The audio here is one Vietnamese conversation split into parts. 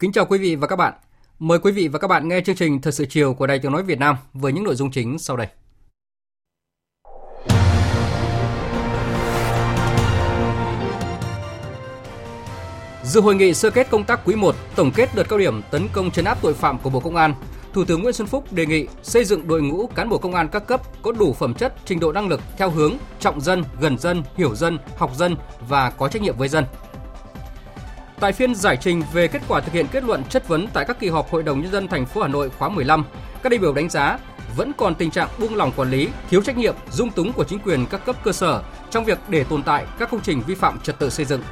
Kính chào quý vị và các bạn. Mời quý vị và các bạn nghe chương trình Thời sự chiều của Đài Tiếng nói Việt Nam với những nội dung chính sau đây. Dự hội nghị sơ kết công tác quý 1, tổng kết đợt cao điểm tấn công chấn áp tội phạm của Bộ Công an, Thủ tướng Nguyễn Xuân Phúc đề nghị xây dựng đội ngũ cán bộ công an các cấp có đủ phẩm chất, trình độ năng lực theo hướng trọng dân, gần dân, hiểu dân, học dân và có trách nhiệm với dân. Tại phiên giải trình về kết quả thực hiện kết luận chất vấn tại các kỳ họp Hội đồng nhân dân thành phố Hà Nội khóa 15, các đại biểu đánh giá vẫn còn tình trạng buông lỏng quản lý, thiếu trách nhiệm, dung túng của chính quyền các cấp cơ sở trong việc để tồn tại các công trình vi phạm trật tự xây dựng.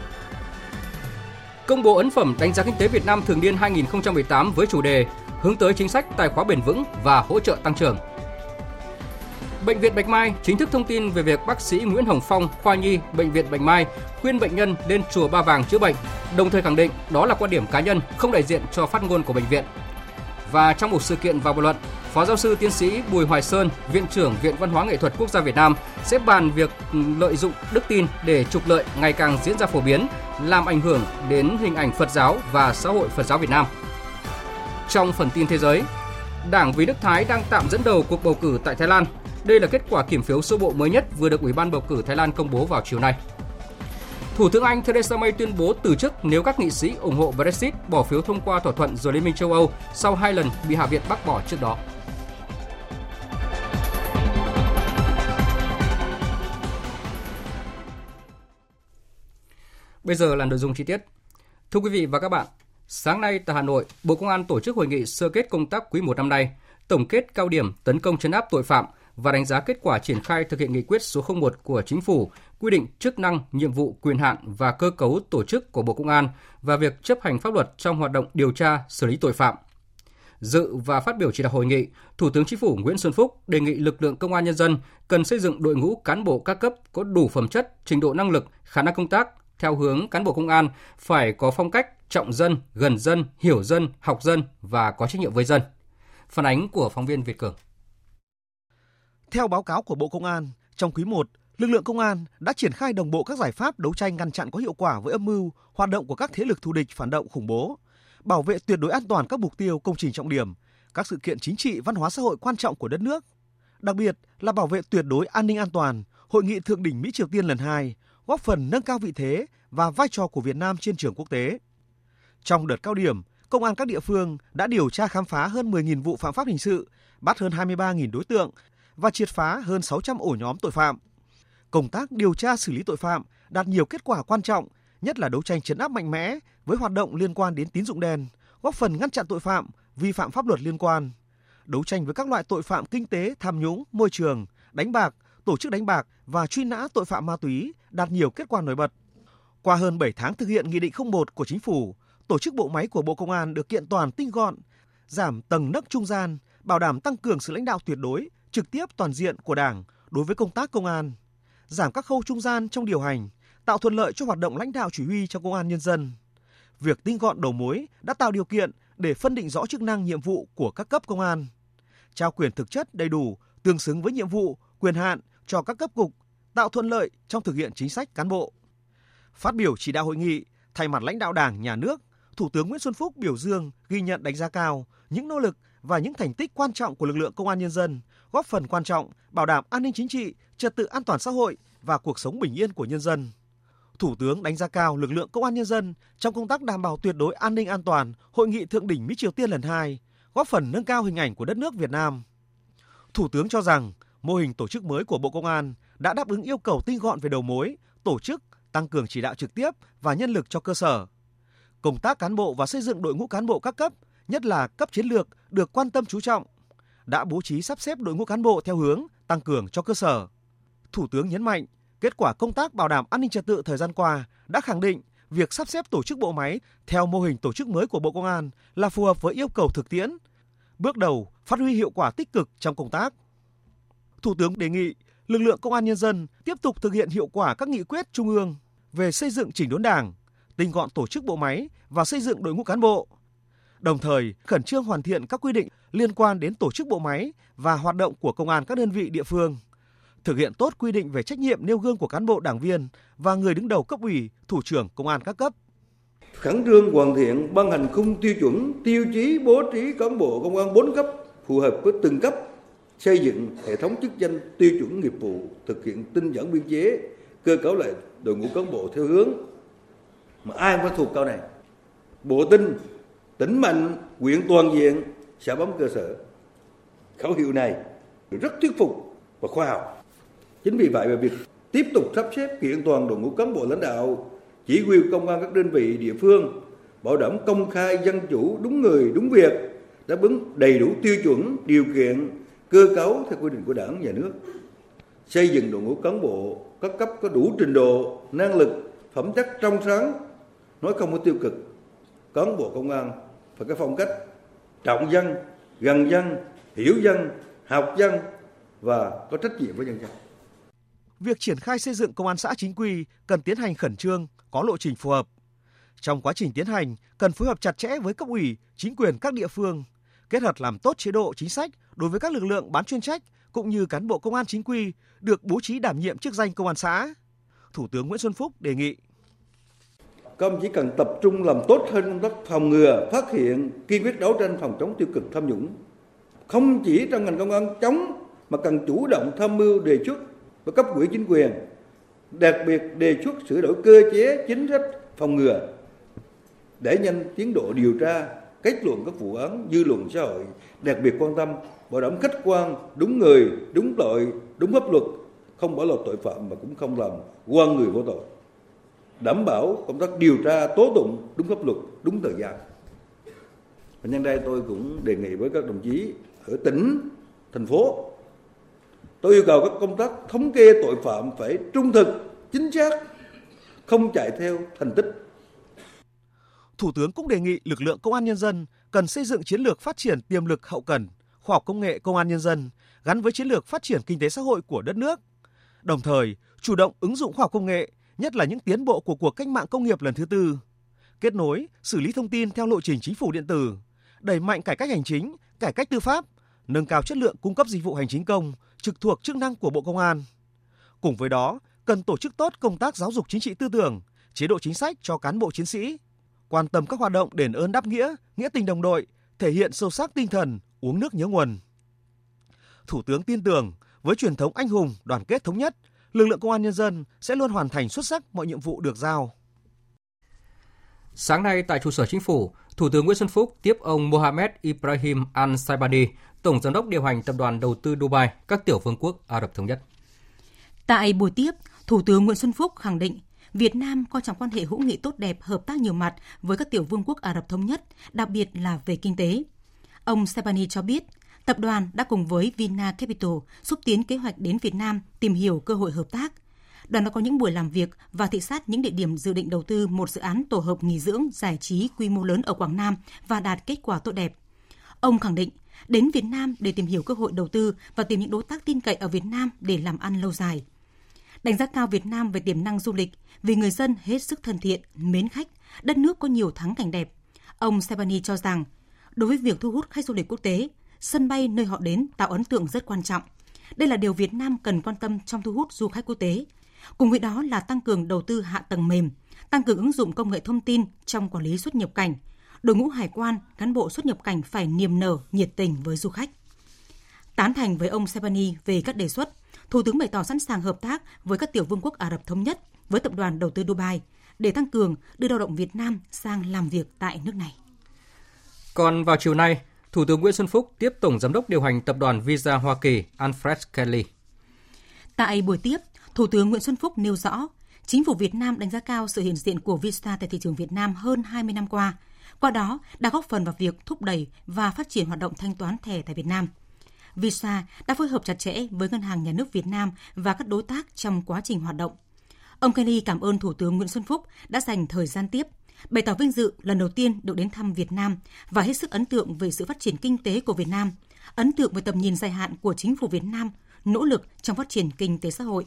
Công bố ấn phẩm đánh giá kinh tế Việt Nam thường niên 2018 với chủ đề hướng tới chính sách tài khóa bền vững và hỗ trợ tăng trưởng. Bệnh viện Bạch Mai chính thức thông tin về việc bác sĩ Nguyễn Hồng Phong, khoa nhi Bệnh viện Bạch Mai khuyên bệnh nhân lên chùa Ba Vàng chữa bệnh, đồng thời khẳng định đó là quan điểm cá nhân, không đại diện cho phát ngôn của bệnh viện. Và trong một sự kiện vào bình luận, Phó giáo sư tiến sĩ Bùi Hoài Sơn, Viện trưởng Viện Văn hóa Nghệ thuật Quốc gia Việt Nam sẽ bàn việc ừ, lợi dụng đức tin để trục lợi ngày càng diễn ra phổ biến, làm ảnh hưởng đến hình ảnh Phật giáo và xã hội Phật giáo Việt Nam. Trong phần tin thế giới, Đảng Vì Đức Thái đang tạm dẫn đầu cuộc bầu cử tại Thái Lan. Đây là kết quả kiểm phiếu sơ bộ mới nhất vừa được Ủy ban bầu cử Thái Lan công bố vào chiều nay. Thủ tướng Anh Theresa May tuyên bố từ chức nếu các nghị sĩ ủng hộ Brexit bỏ phiếu thông qua thỏa thuận rời Liên minh châu Âu sau hai lần bị Hạ viện bác bỏ trước đó. Bây giờ là nội dung chi tiết. Thưa quý vị và các bạn, sáng nay tại Hà Nội, Bộ Công an tổ chức hội nghị sơ kết công tác quý 1 năm nay, tổng kết cao điểm tấn công chấn áp tội phạm và đánh giá kết quả triển khai thực hiện nghị quyết số 01 của Chính phủ quy định chức năng, nhiệm vụ, quyền hạn và cơ cấu tổ chức của Bộ Công an và việc chấp hành pháp luật trong hoạt động điều tra, xử lý tội phạm. Dự và phát biểu chỉ đạo hội nghị, Thủ tướng Chính phủ Nguyễn Xuân Phúc đề nghị lực lượng công an nhân dân cần xây dựng đội ngũ cán bộ các cấp có đủ phẩm chất, trình độ năng lực, khả năng công tác theo hướng cán bộ công an phải có phong cách trọng dân, gần dân, hiểu dân, học dân và có trách nhiệm với dân. Phản ánh của phóng viên Việt Cường. Theo báo cáo của Bộ Công an, trong quý 1, lực lượng công an đã triển khai đồng bộ các giải pháp đấu tranh ngăn chặn có hiệu quả với âm mưu, hoạt động của các thế lực thù địch phản động khủng bố, bảo vệ tuyệt đối an toàn các mục tiêu công trình trọng điểm, các sự kiện chính trị văn hóa xã hội quan trọng của đất nước. Đặc biệt là bảo vệ tuyệt đối an ninh an toàn hội nghị thượng đỉnh Mỹ Triều Tiên lần 2, góp phần nâng cao vị thế và vai trò của Việt Nam trên trường quốc tế. Trong đợt cao điểm, công an các địa phương đã điều tra khám phá hơn 10.000 vụ phạm pháp hình sự, bắt hơn 23.000 đối tượng và triệt phá hơn 600 ổ nhóm tội phạm. Công tác điều tra xử lý tội phạm đạt nhiều kết quả quan trọng, nhất là đấu tranh chấn áp mạnh mẽ với hoạt động liên quan đến tín dụng đen, góp phần ngăn chặn tội phạm, vi phạm pháp luật liên quan, đấu tranh với các loại tội phạm kinh tế, tham nhũng, môi trường, đánh bạc, tổ chức đánh bạc và truy nã tội phạm ma túy đạt nhiều kết quả nổi bật. Qua hơn 7 tháng thực hiện Nghị định 01 của Chính phủ, tổ chức bộ máy của Bộ Công an được kiện toàn tinh gọn, giảm tầng nấc trung gian, bảo đảm tăng cường sự lãnh đạo tuyệt đối, trực tiếp toàn diện của Đảng đối với công tác công an, giảm các khâu trung gian trong điều hành, tạo thuận lợi cho hoạt động lãnh đạo chỉ huy trong công an nhân dân. Việc tinh gọn đầu mối đã tạo điều kiện để phân định rõ chức năng nhiệm vụ của các cấp công an, trao quyền thực chất đầy đủ, tương xứng với nhiệm vụ, quyền hạn cho các cấp cục, tạo thuận lợi trong thực hiện chính sách cán bộ. Phát biểu chỉ đạo hội nghị, thay mặt lãnh đạo Đảng, Nhà nước, Thủ tướng Nguyễn Xuân Phúc biểu dương, ghi nhận đánh giá cao những nỗ lực và những thành tích quan trọng của lực lượng công an nhân dân, góp phần quan trọng bảo đảm an ninh chính trị, trật tự an toàn xã hội và cuộc sống bình yên của nhân dân. Thủ tướng đánh giá cao lực lượng công an nhân dân trong công tác đảm bảo tuyệt đối an ninh an toàn hội nghị thượng đỉnh Mỹ Triều Tiên lần 2, góp phần nâng cao hình ảnh của đất nước Việt Nam. Thủ tướng cho rằng mô hình tổ chức mới của Bộ Công an đã đáp ứng yêu cầu tinh gọn về đầu mối, tổ chức, tăng cường chỉ đạo trực tiếp và nhân lực cho cơ sở. Công tác cán bộ và xây dựng đội ngũ cán bộ các cấp, nhất là cấp chiến lược được quan tâm chú trọng. Đã bố trí sắp xếp đội ngũ cán bộ theo hướng tăng cường cho cơ sở. Thủ tướng nhấn mạnh, kết quả công tác bảo đảm an ninh trật tự thời gian qua đã khẳng định việc sắp xếp tổ chức bộ máy theo mô hình tổ chức mới của Bộ Công an là phù hợp với yêu cầu thực tiễn, bước đầu phát huy hiệu quả tích cực trong công tác. Thủ tướng đề nghị lực lượng công an nhân dân tiếp tục thực hiện hiệu quả các nghị quyết trung ương về xây dựng chỉnh đốn đảng, tinh gọn tổ chức bộ máy và xây dựng đội ngũ cán bộ. Đồng thời, khẩn trương hoàn thiện các quy định liên quan đến tổ chức bộ máy và hoạt động của công an các đơn vị địa phương. Thực hiện tốt quy định về trách nhiệm nêu gương của cán bộ đảng viên và người đứng đầu cấp ủy, thủ trưởng công an các cấp. Khẩn trương hoàn thiện ban hành khung tiêu chuẩn, tiêu chí bố trí cán bộ công an 4 cấp phù hợp với từng cấp xây dựng hệ thống chức danh tiêu chuẩn nghiệp vụ thực hiện tinh giản biên chế cơ cấu lại đội ngũ cán bộ theo hướng mà ai cũng phải thuộc câu này bộ tinh tỉnh mạnh quyện toàn diện xã bám cơ sở. Khẩu hiệu này rất thuyết phục và khoa học. Chính vì vậy mà việc tiếp tục sắp xếp kiện toàn đội ngũ cán bộ lãnh đạo, chỉ huy công an các đơn vị địa phương, bảo đảm công khai dân chủ, đúng người, đúng việc, đáp ứng đầy đủ tiêu chuẩn, điều kiện, cơ cấu theo quy định của đảng, nhà nước. Xây dựng đội ngũ cán bộ các cấp có đủ trình độ, năng lực, phẩm chất trong sáng, nói không có tiêu cực. Cán bộ công an phải có phong cách trọng dân gần dân hiểu dân học dân và có trách nhiệm với nhân dân việc triển khai xây dựng công an xã chính quy cần tiến hành khẩn trương, có lộ trình phù hợp. Trong quá trình tiến hành, cần phối hợp chặt chẽ với cấp ủy, chính quyền các địa phương, kết hợp làm tốt chế độ chính sách đối với các lực lượng bán chuyên trách cũng như cán bộ công an chính quy được bố trí đảm nhiệm chức danh công an xã. Thủ tướng Nguyễn Xuân Phúc đề nghị các ông chỉ cần tập trung làm tốt hơn công tác phòng ngừa, phát hiện, kiên quyết đấu tranh phòng chống tiêu cực tham nhũng. Không chỉ trong ngành công an chống mà cần chủ động tham mưu đề xuất với cấp quỹ chính quyền, đặc biệt đề xuất sửa đổi cơ chế chính sách phòng ngừa để nhanh tiến độ điều tra, kết luận các vụ án dư luận xã hội đặc biệt quan tâm bảo đảm khách quan đúng người đúng tội đúng pháp luật không bỏ lọt tội phạm mà cũng không làm quan người vô tội đảm bảo công tác điều tra tố tụng đúng pháp luật đúng thời gian và nhân đây tôi cũng đề nghị với các đồng chí ở tỉnh thành phố tôi yêu cầu các công tác thống kê tội phạm phải trung thực chính xác không chạy theo thành tích Thủ tướng cũng đề nghị lực lượng công an nhân dân cần xây dựng chiến lược phát triển tiềm lực hậu cần, khoa học công nghệ công an nhân dân gắn với chiến lược phát triển kinh tế xã hội của đất nước. Đồng thời, chủ động ứng dụng khoa học công nghệ, nhất là những tiến bộ của cuộc cách mạng công nghiệp lần thứ tư, kết nối, xử lý thông tin theo lộ trình chính phủ điện tử, đẩy mạnh cải cách hành chính, cải cách tư pháp, nâng cao chất lượng cung cấp dịch vụ hành chính công trực thuộc chức năng của Bộ Công an. Cùng với đó, cần tổ chức tốt công tác giáo dục chính trị tư tưởng, chế độ chính sách cho cán bộ chiến sĩ, quan tâm các hoạt động đền ơn đáp nghĩa, nghĩa tình đồng đội, thể hiện sâu sắc tinh thần uống nước nhớ nguồn. Thủ tướng tin tưởng với truyền thống anh hùng, đoàn kết thống nhất, lực lượng công an nhân dân sẽ luôn hoàn thành xuất sắc mọi nhiệm vụ được giao. Sáng nay tại trụ sở chính phủ, Thủ tướng Nguyễn Xuân Phúc tiếp ông Mohamed Ibrahim Al Saibadi, Tổng Giám đốc điều hành Tập đoàn Đầu tư Dubai, các tiểu vương quốc Ả Rập Thống Nhất. Tại buổi tiếp, Thủ tướng Nguyễn Xuân Phúc khẳng định Việt Nam coi trọng quan hệ hữu nghị tốt đẹp, hợp tác nhiều mặt với các tiểu vương quốc Ả Rập Thống Nhất, đặc biệt là về kinh tế. Ông Sabani cho biết, tập đoàn đã cùng với Vina Capital xúc tiến kế hoạch đến Việt Nam tìm hiểu cơ hội hợp tác. Đoàn đã có những buổi làm việc và thị sát những địa điểm dự định đầu tư một dự án tổ hợp nghỉ dưỡng giải trí quy mô lớn ở Quảng Nam và đạt kết quả tốt đẹp. Ông khẳng định, đến Việt Nam để tìm hiểu cơ hội đầu tư và tìm những đối tác tin cậy ở Việt Nam để làm ăn lâu dài. Đánh giá cao Việt Nam về tiềm năng du lịch, vì người dân hết sức thân thiện, mến khách, đất nước có nhiều thắng cảnh đẹp. Ông Sebani cho rằng, đối với việc thu hút khách du lịch quốc tế, sân bay nơi họ đến tạo ấn tượng rất quan trọng. Đây là điều Việt Nam cần quan tâm trong thu hút du khách quốc tế. Cùng với đó là tăng cường đầu tư hạ tầng mềm, tăng cường ứng dụng công nghệ thông tin trong quản lý xuất nhập cảnh. Đội ngũ hải quan, cán bộ xuất nhập cảnh phải niềm nở, nhiệt tình với du khách. Tán thành với ông Sebani về các đề xuất, Thủ tướng bày tỏ sẵn sàng hợp tác với các tiểu vương quốc Ả Rập Thống Nhất, với tập đoàn đầu tư Dubai để tăng cường đưa lao động Việt Nam sang làm việc tại nước này. Còn vào chiều nay, Thủ tướng Nguyễn Xuân Phúc tiếp Tổng Giám đốc điều hành Tập đoàn Visa Hoa Kỳ Alfred Kelly. Tại buổi tiếp, Thủ tướng Nguyễn Xuân Phúc nêu rõ, Chính phủ Việt Nam đánh giá cao sự hiện diện của Visa tại thị trường Việt Nam hơn 20 năm qua. Qua đó đã góp phần vào việc thúc đẩy và phát triển hoạt động thanh toán thẻ tại Việt Nam. Visa đã phối hợp chặt chẽ với Ngân hàng Nhà nước Việt Nam và các đối tác trong quá trình hoạt động. Ông Kelly cảm ơn Thủ tướng Nguyễn Xuân Phúc đã dành thời gian tiếp, bày tỏ vinh dự lần đầu tiên được đến thăm Việt Nam và hết sức ấn tượng về sự phát triển kinh tế của Việt Nam, ấn tượng về tầm nhìn dài hạn của chính phủ Việt Nam, nỗ lực trong phát triển kinh tế xã hội.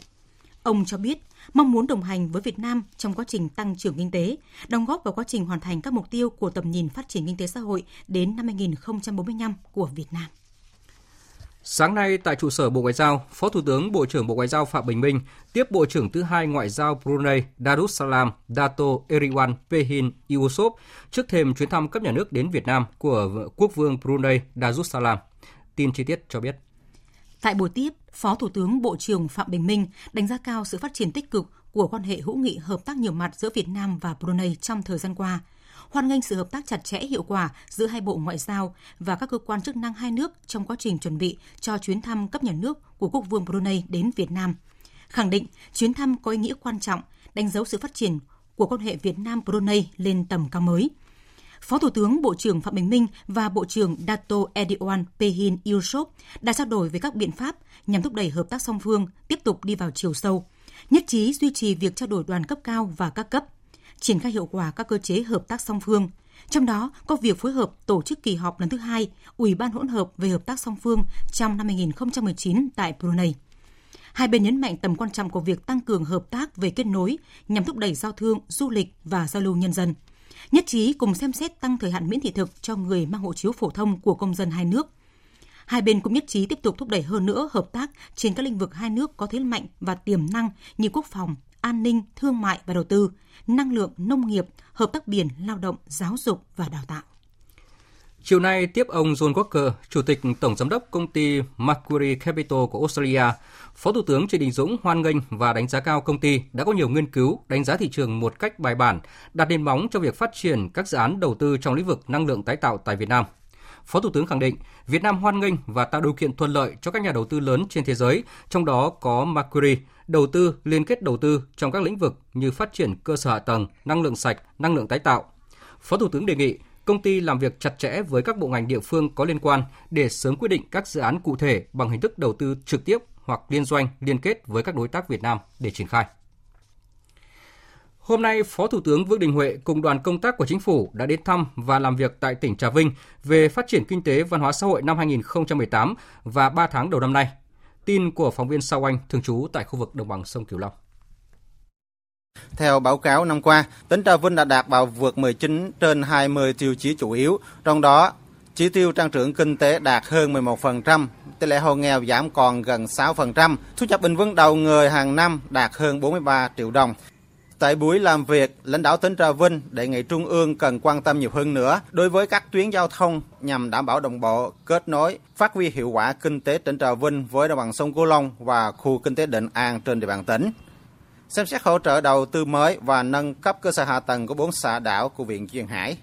Ông cho biết mong muốn đồng hành với Việt Nam trong quá trình tăng trưởng kinh tế, đóng góp vào quá trình hoàn thành các mục tiêu của tầm nhìn phát triển kinh tế xã hội đến năm 2045 của Việt Nam. Sáng nay tại trụ sở Bộ Ngoại giao, Phó Thủ tướng Bộ trưởng Bộ Ngoại giao Phạm Bình Minh tiếp Bộ trưởng thứ hai Ngoại giao Brunei Darussalam Dato Eriwan Pehin Yusuf trước thềm chuyến thăm cấp nhà nước đến Việt Nam của Quốc vương Brunei Darussalam. Tin chi tiết cho biết. Tại buổi tiếp, Phó Thủ tướng Bộ trưởng Phạm Bình Minh đánh giá cao sự phát triển tích cực của quan hệ hữu nghị hợp tác nhiều mặt giữa Việt Nam và Brunei trong thời gian qua, hoan nghênh sự hợp tác chặt chẽ hiệu quả giữa hai bộ ngoại giao và các cơ quan chức năng hai nước trong quá trình chuẩn bị cho chuyến thăm cấp nhà nước của Quốc vương Brunei đến Việt Nam. Khẳng định chuyến thăm có ý nghĩa quan trọng, đánh dấu sự phát triển của quan hệ Việt Nam Brunei lên tầm cao mới. Phó Thủ tướng Bộ trưởng Phạm Bình Minh và Bộ trưởng Dato Ediwan Pehin Yusop đã trao đổi về các biện pháp nhằm thúc đẩy hợp tác song phương tiếp tục đi vào chiều sâu, nhất trí duy trì việc trao đổi đoàn cấp cao và các cấp, triển khai hiệu quả các cơ chế hợp tác song phương, trong đó có việc phối hợp tổ chức kỳ họp lần thứ hai Ủy ban hỗn hợp về hợp tác song phương trong năm 2019 tại Brunei. Hai bên nhấn mạnh tầm quan trọng của việc tăng cường hợp tác về kết nối nhằm thúc đẩy giao thương, du lịch và giao lưu nhân dân. Nhất trí cùng xem xét tăng thời hạn miễn thị thực cho người mang hộ chiếu phổ thông của công dân hai nước. Hai bên cũng nhất trí tiếp tục thúc đẩy hơn nữa hợp tác trên các lĩnh vực hai nước có thế mạnh và tiềm năng như quốc phòng, an ninh, thương mại và đầu tư, năng lượng, nông nghiệp, hợp tác biển, lao động, giáo dục và đào tạo. Chiều nay tiếp ông John Walker, Chủ tịch Tổng Giám đốc công ty Macquarie Capital của Australia, Phó Thủ tướng Trịnh Đình Dũng hoan nghênh và đánh giá cao công ty đã có nhiều nghiên cứu, đánh giá thị trường một cách bài bản, đặt nền móng cho việc phát triển các dự án đầu tư trong lĩnh vực năng lượng tái tạo tại Việt Nam. Phó Thủ tướng khẳng định, Việt Nam hoan nghênh và tạo điều kiện thuận lợi cho các nhà đầu tư lớn trên thế giới, trong đó có Macquarie đầu tư, liên kết đầu tư trong các lĩnh vực như phát triển cơ sở hạ tầng, năng lượng sạch, năng lượng tái tạo. Phó Thủ tướng đề nghị công ty làm việc chặt chẽ với các bộ ngành địa phương có liên quan để sớm quyết định các dự án cụ thể bằng hình thức đầu tư trực tiếp hoặc liên doanh liên kết với các đối tác Việt Nam để triển khai. Hôm nay, Phó Thủ tướng Vương Đình Huệ cùng đoàn công tác của chính phủ đã đến thăm và làm việc tại tỉnh Trà Vinh về phát triển kinh tế văn hóa xã hội năm 2018 và 3 tháng đầu năm nay. Tin của phóng viên Sao Anh thường trú tại khu vực đồng bằng sông Cửu Long. Theo báo cáo năm qua, tỉnh Trà Vinh đã đạt vào vượt 19 trên 20 tiêu chí chủ yếu, trong đó chỉ tiêu tăng trưởng kinh tế đạt hơn 11%, tỷ lệ hộ nghèo giảm còn gần 6%, thu nhập bình quân đầu người hàng năm đạt hơn 43 triệu đồng. Tại buổi làm việc, lãnh đạo tỉnh Trà Vinh đề nghị Trung ương cần quan tâm nhiều hơn nữa đối với các tuyến giao thông nhằm đảm bảo đồng bộ, kết nối, phát huy hiệu quả kinh tế tỉnh Trà Vinh với đồng bằng sông Cửu Long và khu kinh tế Định An trên địa bàn tỉnh. Xem xét hỗ trợ đầu tư mới và nâng cấp cơ sở hạ tầng của bốn xã đảo của huyện Duyên Hải.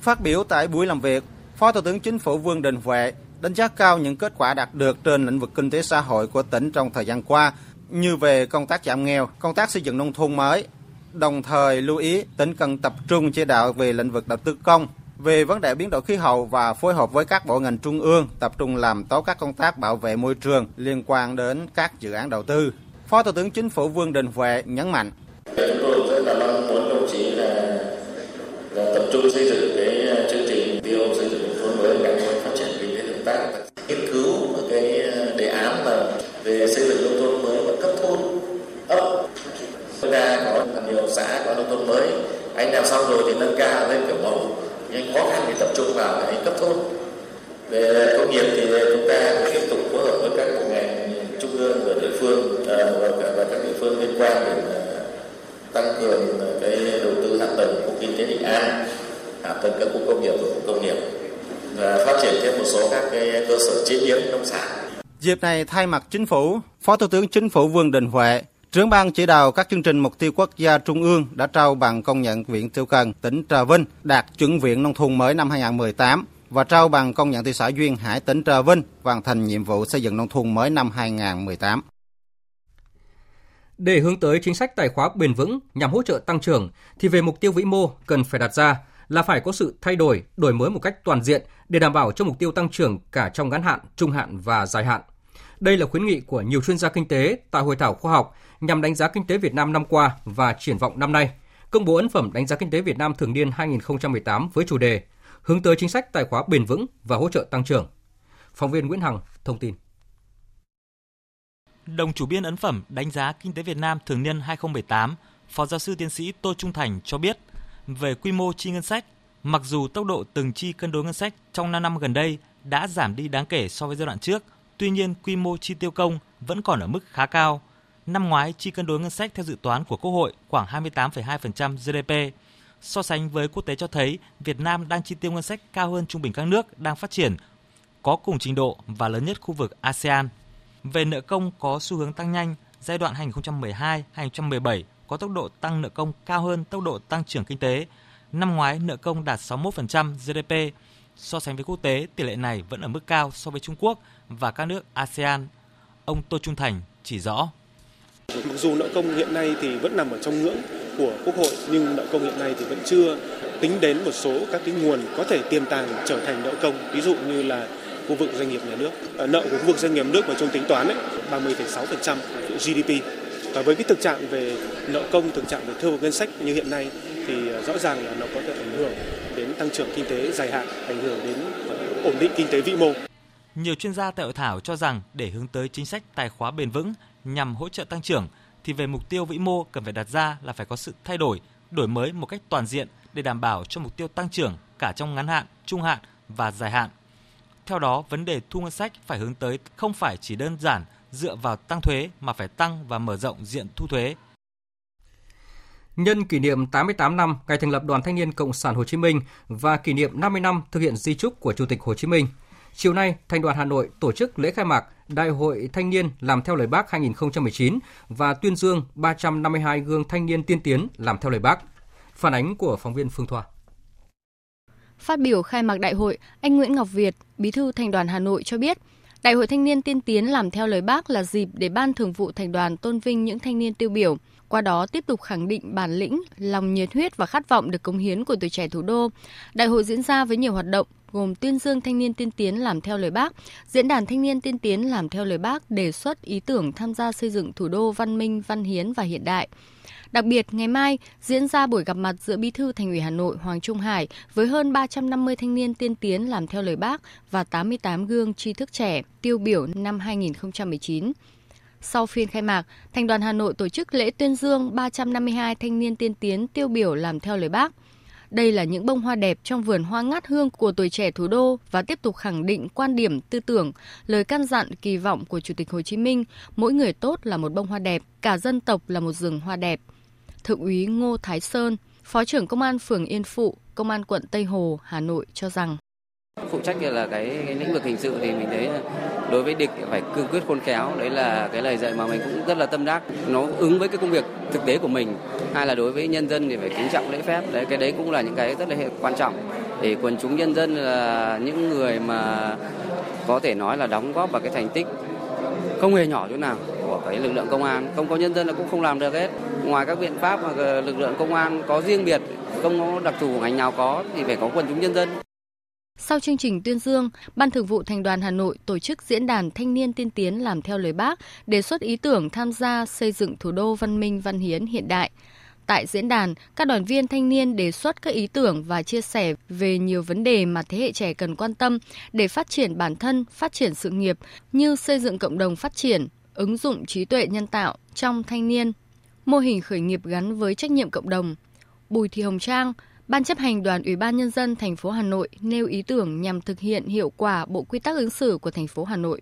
Phát biểu tại buổi làm việc, Phó Thủ tướng Chính phủ Vương Đình Huệ đánh giá cao những kết quả đạt được trên lĩnh vực kinh tế xã hội của tỉnh trong thời gian qua, như về công tác giảm nghèo, công tác xây dựng nông thôn mới, đồng thời lưu ý tỉnh cần tập trung chỉ đạo về lĩnh vực đầu tư công, về vấn đề biến đổi khí hậu và phối hợp với các bộ ngành trung ương tập trung làm tốt các công tác bảo vệ môi trường liên quan đến các dự án đầu tư. Phó Thủ tướng Chính phủ Vương Đình Huệ nhấn mạnh. Chúng tôi rất là mong muốn đồng chí là, là tập trung xây dựng cái chương trình tiêu xây dựng Chúng có nhiều xã có nông thôn mới, anh làm xong rồi thì nâng cao lên kiểu mẫu, nhưng khó khăn thì tập trung vào cái cấp thôn. Về công nghiệp thì chúng ta tiếp tục phối hợp với các bộ ngành trung ương và địa phương ờ, và các địa phương liên quan để ờ, tăng cường ờ, cái đầu tư hạ tầng khu kinh tế định an, hạ tầng các khu công nghiệp và khu công nghiệp và phát triển thêm một số các cái cơ sở chế biến nông sản. Dịp này thay mặt chính phủ, Phó Thủ tướng Chính phủ Vương Đình Huệ Trưởng ban chỉ đạo các chương trình mục tiêu quốc gia trung ương đã trao bằng công nhận huyện Tiêu Cần, tỉnh Trà Vinh đạt chuẩn viện nông thôn mới năm 2018 và trao bằng công nhận thị xã Duyên Hải, tỉnh Trà Vinh hoàn thành nhiệm vụ xây dựng nông thôn mới năm 2018. Để hướng tới chính sách tài khóa bền vững nhằm hỗ trợ tăng trưởng thì về mục tiêu vĩ mô cần phải đặt ra là phải có sự thay đổi, đổi mới một cách toàn diện để đảm bảo cho mục tiêu tăng trưởng cả trong ngắn hạn, trung hạn và dài hạn. Đây là khuyến nghị của nhiều chuyên gia kinh tế tại hội thảo khoa học nhằm đánh giá kinh tế Việt Nam năm qua và triển vọng năm nay. Công bố ấn phẩm đánh giá kinh tế Việt Nam thường niên 2018 với chủ đề hướng tới chính sách tài khóa bền vững và hỗ trợ tăng trưởng. Phóng viên Nguyễn Hằng thông tin. Đồng chủ biên ấn phẩm đánh giá kinh tế Việt Nam thường niên 2018, Phó giáo sư tiến sĩ Tô Trung Thành cho biết, về quy mô chi ngân sách, mặc dù tốc độ từng chi cân đối ngân sách trong 5 năm gần đây đã giảm đi đáng kể so với giai đoạn trước, tuy nhiên quy mô chi tiêu công vẫn còn ở mức khá cao. Năm ngoái, chi cân đối ngân sách theo dự toán của Quốc hội khoảng 28,2% GDP. So sánh với quốc tế cho thấy, Việt Nam đang chi tiêu ngân sách cao hơn trung bình các nước đang phát triển, có cùng trình độ và lớn nhất khu vực ASEAN. Về nợ công có xu hướng tăng nhanh, giai đoạn 2012-2017 có tốc độ tăng nợ công cao hơn tốc độ tăng trưởng kinh tế. Năm ngoái nợ công đạt 61% GDP. So sánh với quốc tế, tỷ lệ này vẫn ở mức cao so với Trung Quốc và các nước ASEAN. Ông Tô Trung Thành chỉ rõ. Mặc dù nợ công hiện nay thì vẫn nằm ở trong ngưỡng của Quốc hội nhưng nợ công hiện nay thì vẫn chưa tính đến một số các cái nguồn có thể tiềm tàng trở thành nợ công. Ví dụ như là khu vực doanh nghiệp nhà nước à, nợ của khu vực doanh nghiệp nước mà trong tính toán ấy 30,6% GDP và với cái thực trạng về nợ công thực trạng về thâm hụt ngân sách như hiện nay thì à, rõ ràng là nó có thể ảnh hưởng đến tăng trưởng kinh tế dài hạn ảnh hưởng đến ổn định kinh tế vĩ mô. Nhiều chuyên gia tại hội thảo cho rằng để hướng tới chính sách tài khóa bền vững nhằm hỗ trợ tăng trưởng thì về mục tiêu vĩ mô cần phải đặt ra là phải có sự thay đổi, đổi mới một cách toàn diện để đảm bảo cho mục tiêu tăng trưởng cả trong ngắn hạn, trung hạn và dài hạn. Theo đó, vấn đề thu ngân sách phải hướng tới không phải chỉ đơn giản dựa vào tăng thuế mà phải tăng và mở rộng diện thu thuế. Nhân kỷ niệm 88 năm ngày thành lập Đoàn Thanh niên Cộng sản Hồ Chí Minh và kỷ niệm 50 năm thực hiện di trúc của Chủ tịch Hồ Chí Minh, chiều nay, Thành đoàn Hà Nội tổ chức lễ khai mạc Đại hội Thanh niên làm theo lời Bác 2019 và tuyên dương 352 gương thanh niên tiên tiến làm theo lời Bác. Phản ánh của phóng viên Phương Thoa. Phát biểu khai mạc đại hội, anh Nguyễn Ngọc Việt, Bí thư Thành đoàn Hà Nội cho biết, Đại hội Thanh niên tiên tiến làm theo lời Bác là dịp để Ban Thường vụ Thành đoàn tôn vinh những thanh niên tiêu biểu, qua đó tiếp tục khẳng định bản lĩnh, lòng nhiệt huyết và khát vọng được cống hiến của tuổi trẻ thủ đô. Đại hội diễn ra với nhiều hoạt động gồm tuyên dương thanh niên tiên tiến làm theo lời Bác, diễn đàn thanh niên tiên tiến làm theo lời Bác đề xuất ý tưởng tham gia xây dựng thủ đô văn minh, văn hiến và hiện đại. Đặc biệt, ngày mai diễn ra buổi gặp mặt giữa Bí thư Thành ủy Hà Nội Hoàng Trung Hải với hơn 350 thanh niên tiên tiến làm theo lời Bác và 88 gương tri thức trẻ tiêu biểu năm 2019. Sau phiên khai mạc, Thành đoàn Hà Nội tổ chức lễ tuyên dương 352 thanh niên tiên tiến tiêu biểu làm theo lời Bác. Đây là những bông hoa đẹp trong vườn hoa ngát hương của tuổi trẻ thủ đô và tiếp tục khẳng định quan điểm tư tưởng, lời căn dặn kỳ vọng của Chủ tịch Hồ Chí Minh, mỗi người tốt là một bông hoa đẹp, cả dân tộc là một rừng hoa đẹp. Thượng úy Ngô Thái Sơn, Phó trưởng Công an phường Yên Phụ, Công an quận Tây Hồ, Hà Nội cho rằng phụ trách là cái, cái lĩnh vực hình sự thì mình thấy đối với địch phải cương quyết khôn khéo đấy là cái lời dạy mà mình cũng rất là tâm đắc. Nó ứng với cái công việc thực tế của mình hai là đối với nhân dân thì phải kính trọng lễ phép. Đấy cái đấy cũng là những cái rất là quan trọng để quần chúng nhân dân là những người mà có thể nói là đóng góp vào cái thành tích không hề nhỏ chỗ nào của cái lực lượng công an. Không có nhân dân là cũng không làm được hết. Ngoài các biện pháp mà lực lượng công an có riêng biệt không có đặc thù của ngành nào có thì phải có quần chúng nhân dân sau chương trình tuyên dương, Ban Thường vụ Thành đoàn Hà Nội tổ chức diễn đàn thanh niên tiên tiến làm theo lời Bác, đề xuất ý tưởng tham gia xây dựng thủ đô văn minh văn hiến hiện đại. Tại diễn đàn, các đoàn viên thanh niên đề xuất các ý tưởng và chia sẻ về nhiều vấn đề mà thế hệ trẻ cần quan tâm để phát triển bản thân, phát triển sự nghiệp như xây dựng cộng đồng phát triển, ứng dụng trí tuệ nhân tạo trong thanh niên, mô hình khởi nghiệp gắn với trách nhiệm cộng đồng. Bùi Thị Hồng Trang, Ban chấp hành Đoàn Ủy ban nhân dân thành phố Hà Nội nêu ý tưởng nhằm thực hiện hiệu quả bộ quy tắc ứng xử của thành phố Hà Nội.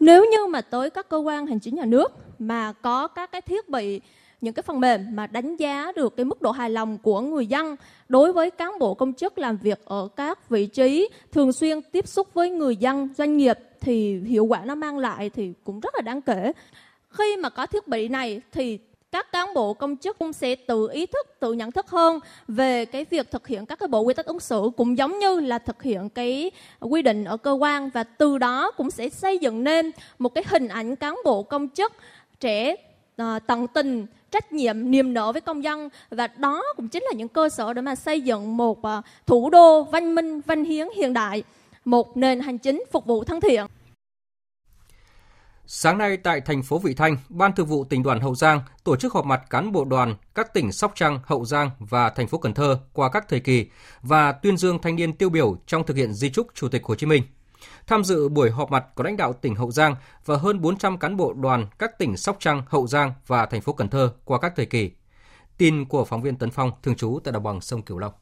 Nếu như mà tới các cơ quan hành chính nhà nước mà có các cái thiết bị, những cái phần mềm mà đánh giá được cái mức độ hài lòng của người dân đối với cán bộ công chức làm việc ở các vị trí thường xuyên tiếp xúc với người dân, doanh nghiệp thì hiệu quả nó mang lại thì cũng rất là đáng kể khi mà có thiết bị này thì các cán bộ công chức cũng sẽ tự ý thức, tự nhận thức hơn về cái việc thực hiện các cái bộ quy tắc ứng xử cũng giống như là thực hiện cái quy định ở cơ quan. Và từ đó cũng sẽ xây dựng nên một cái hình ảnh cán bộ công chức trẻ à, tận tình trách nhiệm niềm nở với công dân. Và đó cũng chính là những cơ sở để mà xây dựng một à, thủ đô văn minh văn hiến hiện đại một nền hành chính phục vụ thân thiện. Sáng nay tại thành phố Vị Thanh, Ban Thường vụ tỉnh đoàn Hậu Giang tổ chức họp mặt cán bộ đoàn các tỉnh Sóc Trăng, Hậu Giang và thành phố Cần Thơ qua các thời kỳ và tuyên dương thanh niên tiêu biểu trong thực hiện di trúc Chủ tịch Hồ Chí Minh. Tham dự buổi họp mặt có lãnh đạo tỉnh Hậu Giang và hơn 400 cán bộ đoàn các tỉnh Sóc Trăng, Hậu Giang và thành phố Cần Thơ qua các thời kỳ. Tin của phóng viên Tấn Phong thường trú tại đồng bằng sông Cửu Long.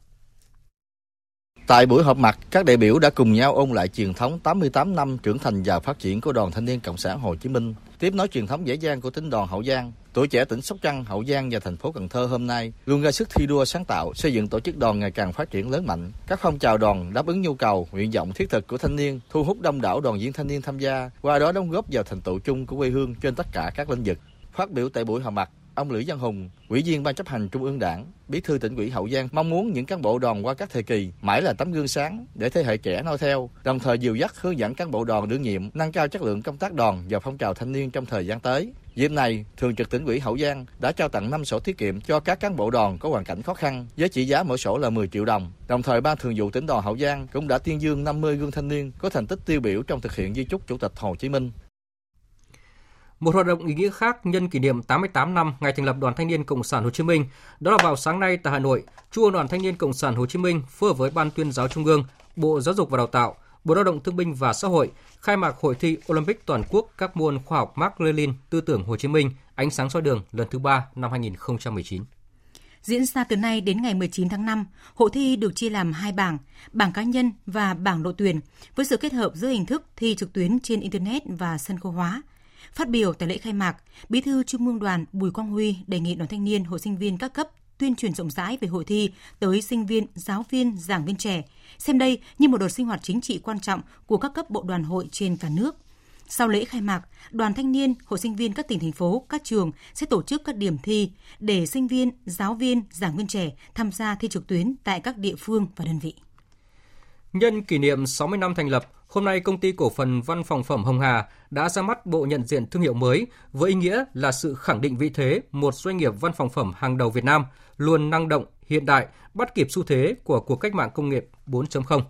Tại buổi họp mặt, các đại biểu đã cùng nhau ôn lại truyền thống 88 năm trưởng thành và phát triển của Đoàn Thanh niên Cộng sản Hồ Chí Minh, tiếp nối truyền thống dễ dàng của tỉnh đoàn Hậu Giang. Tuổi trẻ tỉnh Sóc Trăng, Hậu Giang và thành phố Cần Thơ hôm nay luôn ra sức thi đua sáng tạo, xây dựng tổ chức đoàn ngày càng phát triển lớn mạnh. Các phong trào đoàn đáp ứng nhu cầu, nguyện vọng thiết thực của thanh niên, thu hút đông đảo đoàn viên thanh niên tham gia, qua đó đóng góp vào thành tựu chung của quê hương trên tất cả các lĩnh vực. Phát biểu tại buổi họp mặt, Ông Lữ Văn Hùng, Ủy viên Ban chấp hành Trung ương Đảng, Bí thư tỉnh ủy Hậu Giang mong muốn những cán bộ đoàn qua các thời kỳ mãi là tấm gương sáng để thế hệ trẻ noi theo, đồng thời dìu dắt hướng dẫn cán bộ đoàn đương nhiệm nâng cao chất lượng công tác đoàn và phong trào thanh niên trong thời gian tới. Dịp này, Thường trực tỉnh ủy Hậu Giang đã trao tặng 5 sổ tiết kiệm cho các cán bộ đoàn có hoàn cảnh khó khăn với trị giá mỗi sổ là 10 triệu đồng. Đồng thời, Ban Thường vụ tỉnh đoàn Hậu Giang cũng đã tuyên dương 50 gương thanh niên có thành tích tiêu biểu trong thực hiện di chúc Chủ tịch Hồ Chí Minh. Một hoạt động ý nghĩa khác nhân kỷ niệm 88 năm ngày thành lập Đoàn Thanh niên Cộng sản Hồ Chí Minh, đó là vào sáng nay tại Hà Nội, Trung ương Đoàn Thanh niên Cộng sản Hồ Chí Minh phối hợp với Ban tuyên giáo Trung ương, Bộ Giáo dục và Đào tạo, Bộ Lao động Thương binh và Xã hội khai mạc hội thi Olympic toàn quốc các môn khoa học Mark Lenin, tư tưởng Hồ Chí Minh, ánh sáng soi đường lần thứ ba năm 2019. Diễn ra từ nay đến ngày 19 tháng 5, hội thi được chia làm hai bảng, bảng cá nhân và bảng đội tuyển, với sự kết hợp giữa hình thức thi trực tuyến trên Internet và sân khấu hóa – Phát biểu tại lễ khai mạc, Bí thư Trung ương Đoàn Bùi Quang Huy đề nghị đoàn thanh niên, hội sinh viên các cấp tuyên truyền rộng rãi về hội thi tới sinh viên, giáo viên, giảng viên trẻ, xem đây như một đợt sinh hoạt chính trị quan trọng của các cấp bộ đoàn hội trên cả nước. Sau lễ khai mạc, đoàn thanh niên, hội sinh viên các tỉnh thành phố, các trường sẽ tổ chức các điểm thi để sinh viên, giáo viên, giảng viên trẻ tham gia thi trực tuyến tại các địa phương và đơn vị. Nhân kỷ niệm 60 năm thành lập, hôm nay công ty cổ phần văn phòng phẩm Hồng Hà đã ra mắt bộ nhận diện thương hiệu mới với ý nghĩa là sự khẳng định vị thế một doanh nghiệp văn phòng phẩm hàng đầu Việt Nam, luôn năng động, hiện đại, bắt kịp xu thế của cuộc cách mạng công nghiệp 4.0.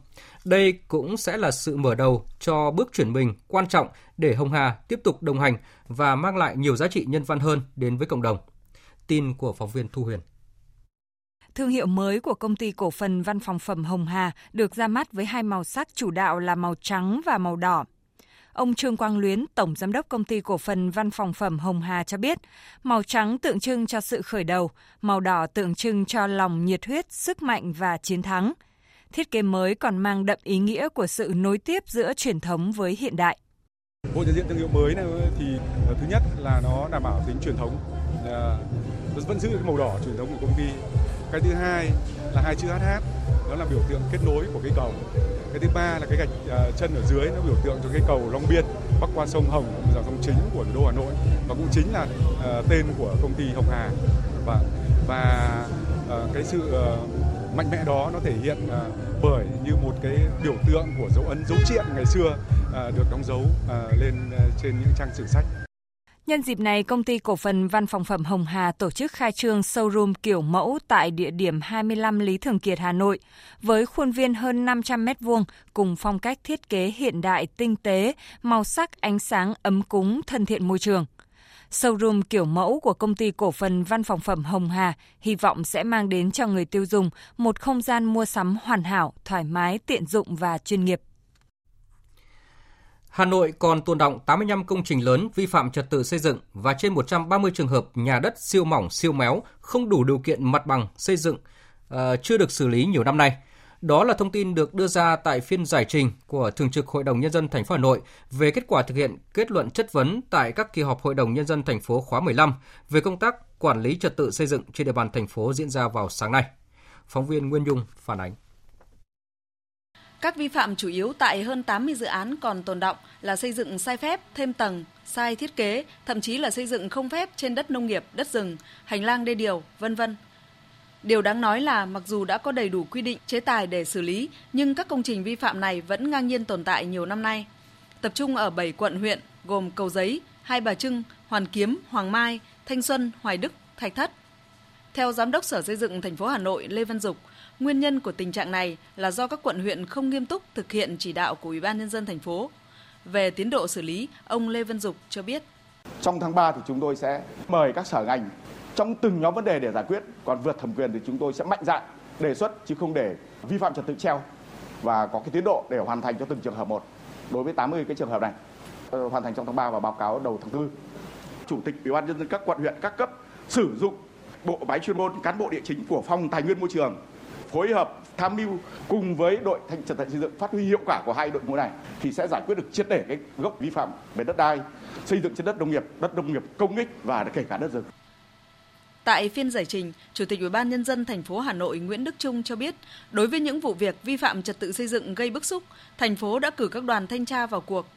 Đây cũng sẽ là sự mở đầu cho bước chuyển mình quan trọng để Hồng Hà tiếp tục đồng hành và mang lại nhiều giá trị nhân văn hơn đến với cộng đồng. Tin của phóng viên Thu Huyền. Thương hiệu mới của công ty cổ phần văn phòng phẩm Hồng Hà được ra mắt với hai màu sắc chủ đạo là màu trắng và màu đỏ. Ông Trương Quang Luyến, Tổng Giám đốc Công ty Cổ phần Văn phòng Phẩm Hồng Hà cho biết, màu trắng tượng trưng cho sự khởi đầu, màu đỏ tượng trưng cho lòng nhiệt huyết, sức mạnh và chiến thắng. Thiết kế mới còn mang đậm ý nghĩa của sự nối tiếp giữa truyền thống với hiện đại. Bộ nhận diện thương hiệu mới này thì ờ, thứ nhất là nó đảm bảo tính truyền thống, ờ, nó vẫn giữ màu đỏ truyền thống của công ty. Cái thứ hai là hai chữ HH, nó là biểu tượng kết nối của cây cầu. Cái thứ ba là cái gạch uh, chân ở dưới nó biểu tượng cho cái cầu Long Biên bắc qua sông Hồng là dòng chính của thủ đô Hà Nội. Và cũng chính là uh, tên của công ty Hồng Hà. Và và uh, cái sự uh, mạnh mẽ đó nó thể hiện uh, bởi như một cái biểu tượng của dấu ấn dấu triện ngày xưa uh, được đóng dấu uh, lên uh, trên những trang sử sách. Nhân dịp này, công ty cổ phần văn phòng phẩm Hồng Hà tổ chức khai trương showroom kiểu mẫu tại địa điểm 25 Lý Thường Kiệt, Hà Nội, với khuôn viên hơn 500 m2 cùng phong cách thiết kế hiện đại tinh tế, màu sắc ánh sáng ấm cúng, thân thiện môi trường. Showroom kiểu mẫu của công ty cổ phần văn phòng phẩm Hồng Hà hy vọng sẽ mang đến cho người tiêu dùng một không gian mua sắm hoàn hảo, thoải mái, tiện dụng và chuyên nghiệp. Hà Nội còn tồn động 85 công trình lớn vi phạm trật tự xây dựng và trên 130 trường hợp nhà đất siêu mỏng, siêu méo không đủ điều kiện mặt bằng xây dựng uh, chưa được xử lý nhiều năm nay. Đó là thông tin được đưa ra tại phiên giải trình của Thường trực Hội đồng nhân dân thành phố Hà Nội về kết quả thực hiện kết luận chất vấn tại các kỳ họp Hội đồng nhân dân thành phố khóa 15 về công tác quản lý trật tự xây dựng trên địa bàn thành phố diễn ra vào sáng nay. Phóng viên Nguyên Dung phản ánh. Các vi phạm chủ yếu tại hơn 80 dự án còn tồn động là xây dựng sai phép, thêm tầng, sai thiết kế, thậm chí là xây dựng không phép trên đất nông nghiệp, đất rừng, hành lang đê điều, vân vân. Điều đáng nói là mặc dù đã có đầy đủ quy định chế tài để xử lý, nhưng các công trình vi phạm này vẫn ngang nhiên tồn tại nhiều năm nay. Tập trung ở 7 quận huyện gồm Cầu Giấy, Hai Bà Trưng, Hoàn Kiếm, Hoàng Mai, Thanh Xuân, Hoài Đức, Thạch Thất. Theo Giám đốc Sở Xây dựng thành phố Hà Nội Lê Văn Dục, nguyên nhân của tình trạng này là do các quận huyện không nghiêm túc thực hiện chỉ đạo của Ủy ban nhân dân thành phố. Về tiến độ xử lý, ông Lê Văn Dục cho biết. Trong tháng 3 thì chúng tôi sẽ mời các sở ngành trong từng nhóm vấn đề để giải quyết, còn vượt thẩm quyền thì chúng tôi sẽ mạnh dạn đề xuất chứ không để vi phạm trật tự treo và có cái tiến độ để hoàn thành cho từng trường hợp một. Đối với 80 cái trường hợp này ờ, hoàn thành trong tháng 3 và báo cáo đầu tháng 4. Chủ tịch Ủy ban nhân dân các quận huyện các cấp sử dụng bộ máy chuyên môn cán bộ địa chính của phòng tài nguyên môi trường phối hợp tham mưu cùng với đội thanh trật tự xây dựng phát huy hiệu quả của hai đội ngũ này thì sẽ giải quyết được triệt để cái gốc vi phạm về đất đai xây dựng trên đất nông nghiệp đất nông nghiệp công ích và kể cả đất rừng Tại phiên giải trình, Chủ tịch Ủy ban nhân dân thành phố Hà Nội Nguyễn Đức Trung cho biết, đối với những vụ việc vi phạm trật tự xây dựng gây bức xúc, thành phố đã cử các đoàn thanh tra vào cuộc.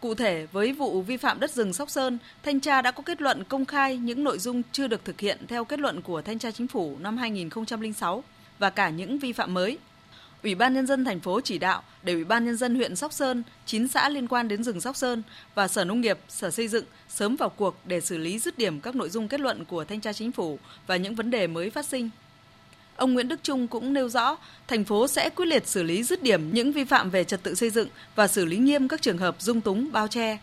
Cụ thể, với vụ vi phạm đất rừng Sóc Sơn, thanh tra đã có kết luận công khai những nội dung chưa được thực hiện theo kết luận của thanh tra chính phủ năm 2006 và cả những vi phạm mới. Ủy ban nhân dân thành phố chỉ đạo để Ủy ban nhân dân huyện Sóc Sơn, 9 xã liên quan đến rừng Sóc Sơn và Sở Nông nghiệp, Sở Xây dựng sớm vào cuộc để xử lý dứt điểm các nội dung kết luận của thanh tra chính phủ và những vấn đề mới phát sinh. Ông Nguyễn Đức Trung cũng nêu rõ, thành phố sẽ quyết liệt xử lý dứt điểm những vi phạm về trật tự xây dựng và xử lý nghiêm các trường hợp dung túng bao che,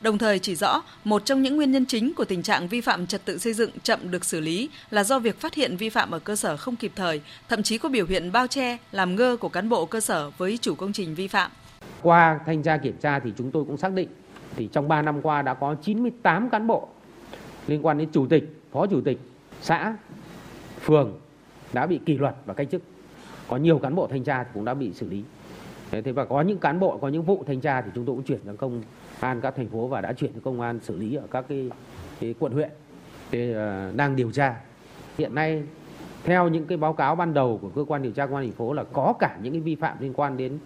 đồng thời chỉ rõ một trong những nguyên nhân chính của tình trạng vi phạm trật tự xây dựng chậm được xử lý là do việc phát hiện vi phạm ở cơ sở không kịp thời, thậm chí có biểu hiện bao che, làm ngơ của cán bộ cơ sở với chủ công trình vi phạm. Qua thanh tra kiểm tra thì chúng tôi cũng xác định thì trong 3 năm qua đã có 98 cán bộ liên quan đến chủ tịch, phó chủ tịch xã, phường đã bị kỷ luật và cách chức. Có nhiều cán bộ thanh tra cũng đã bị xử lý. Thế và có những cán bộ có những vụ thanh tra thì chúng tôi cũng chuyển sang công an các thành phố và đã chuyển cho công an xử lý ở các cái, cái quận huyện thì ờ, đang điều tra hiện nay theo những cái báo cáo ban đầu của cơ quan điều tra công an thành phố là có cả những cái vi phạm liên quan đến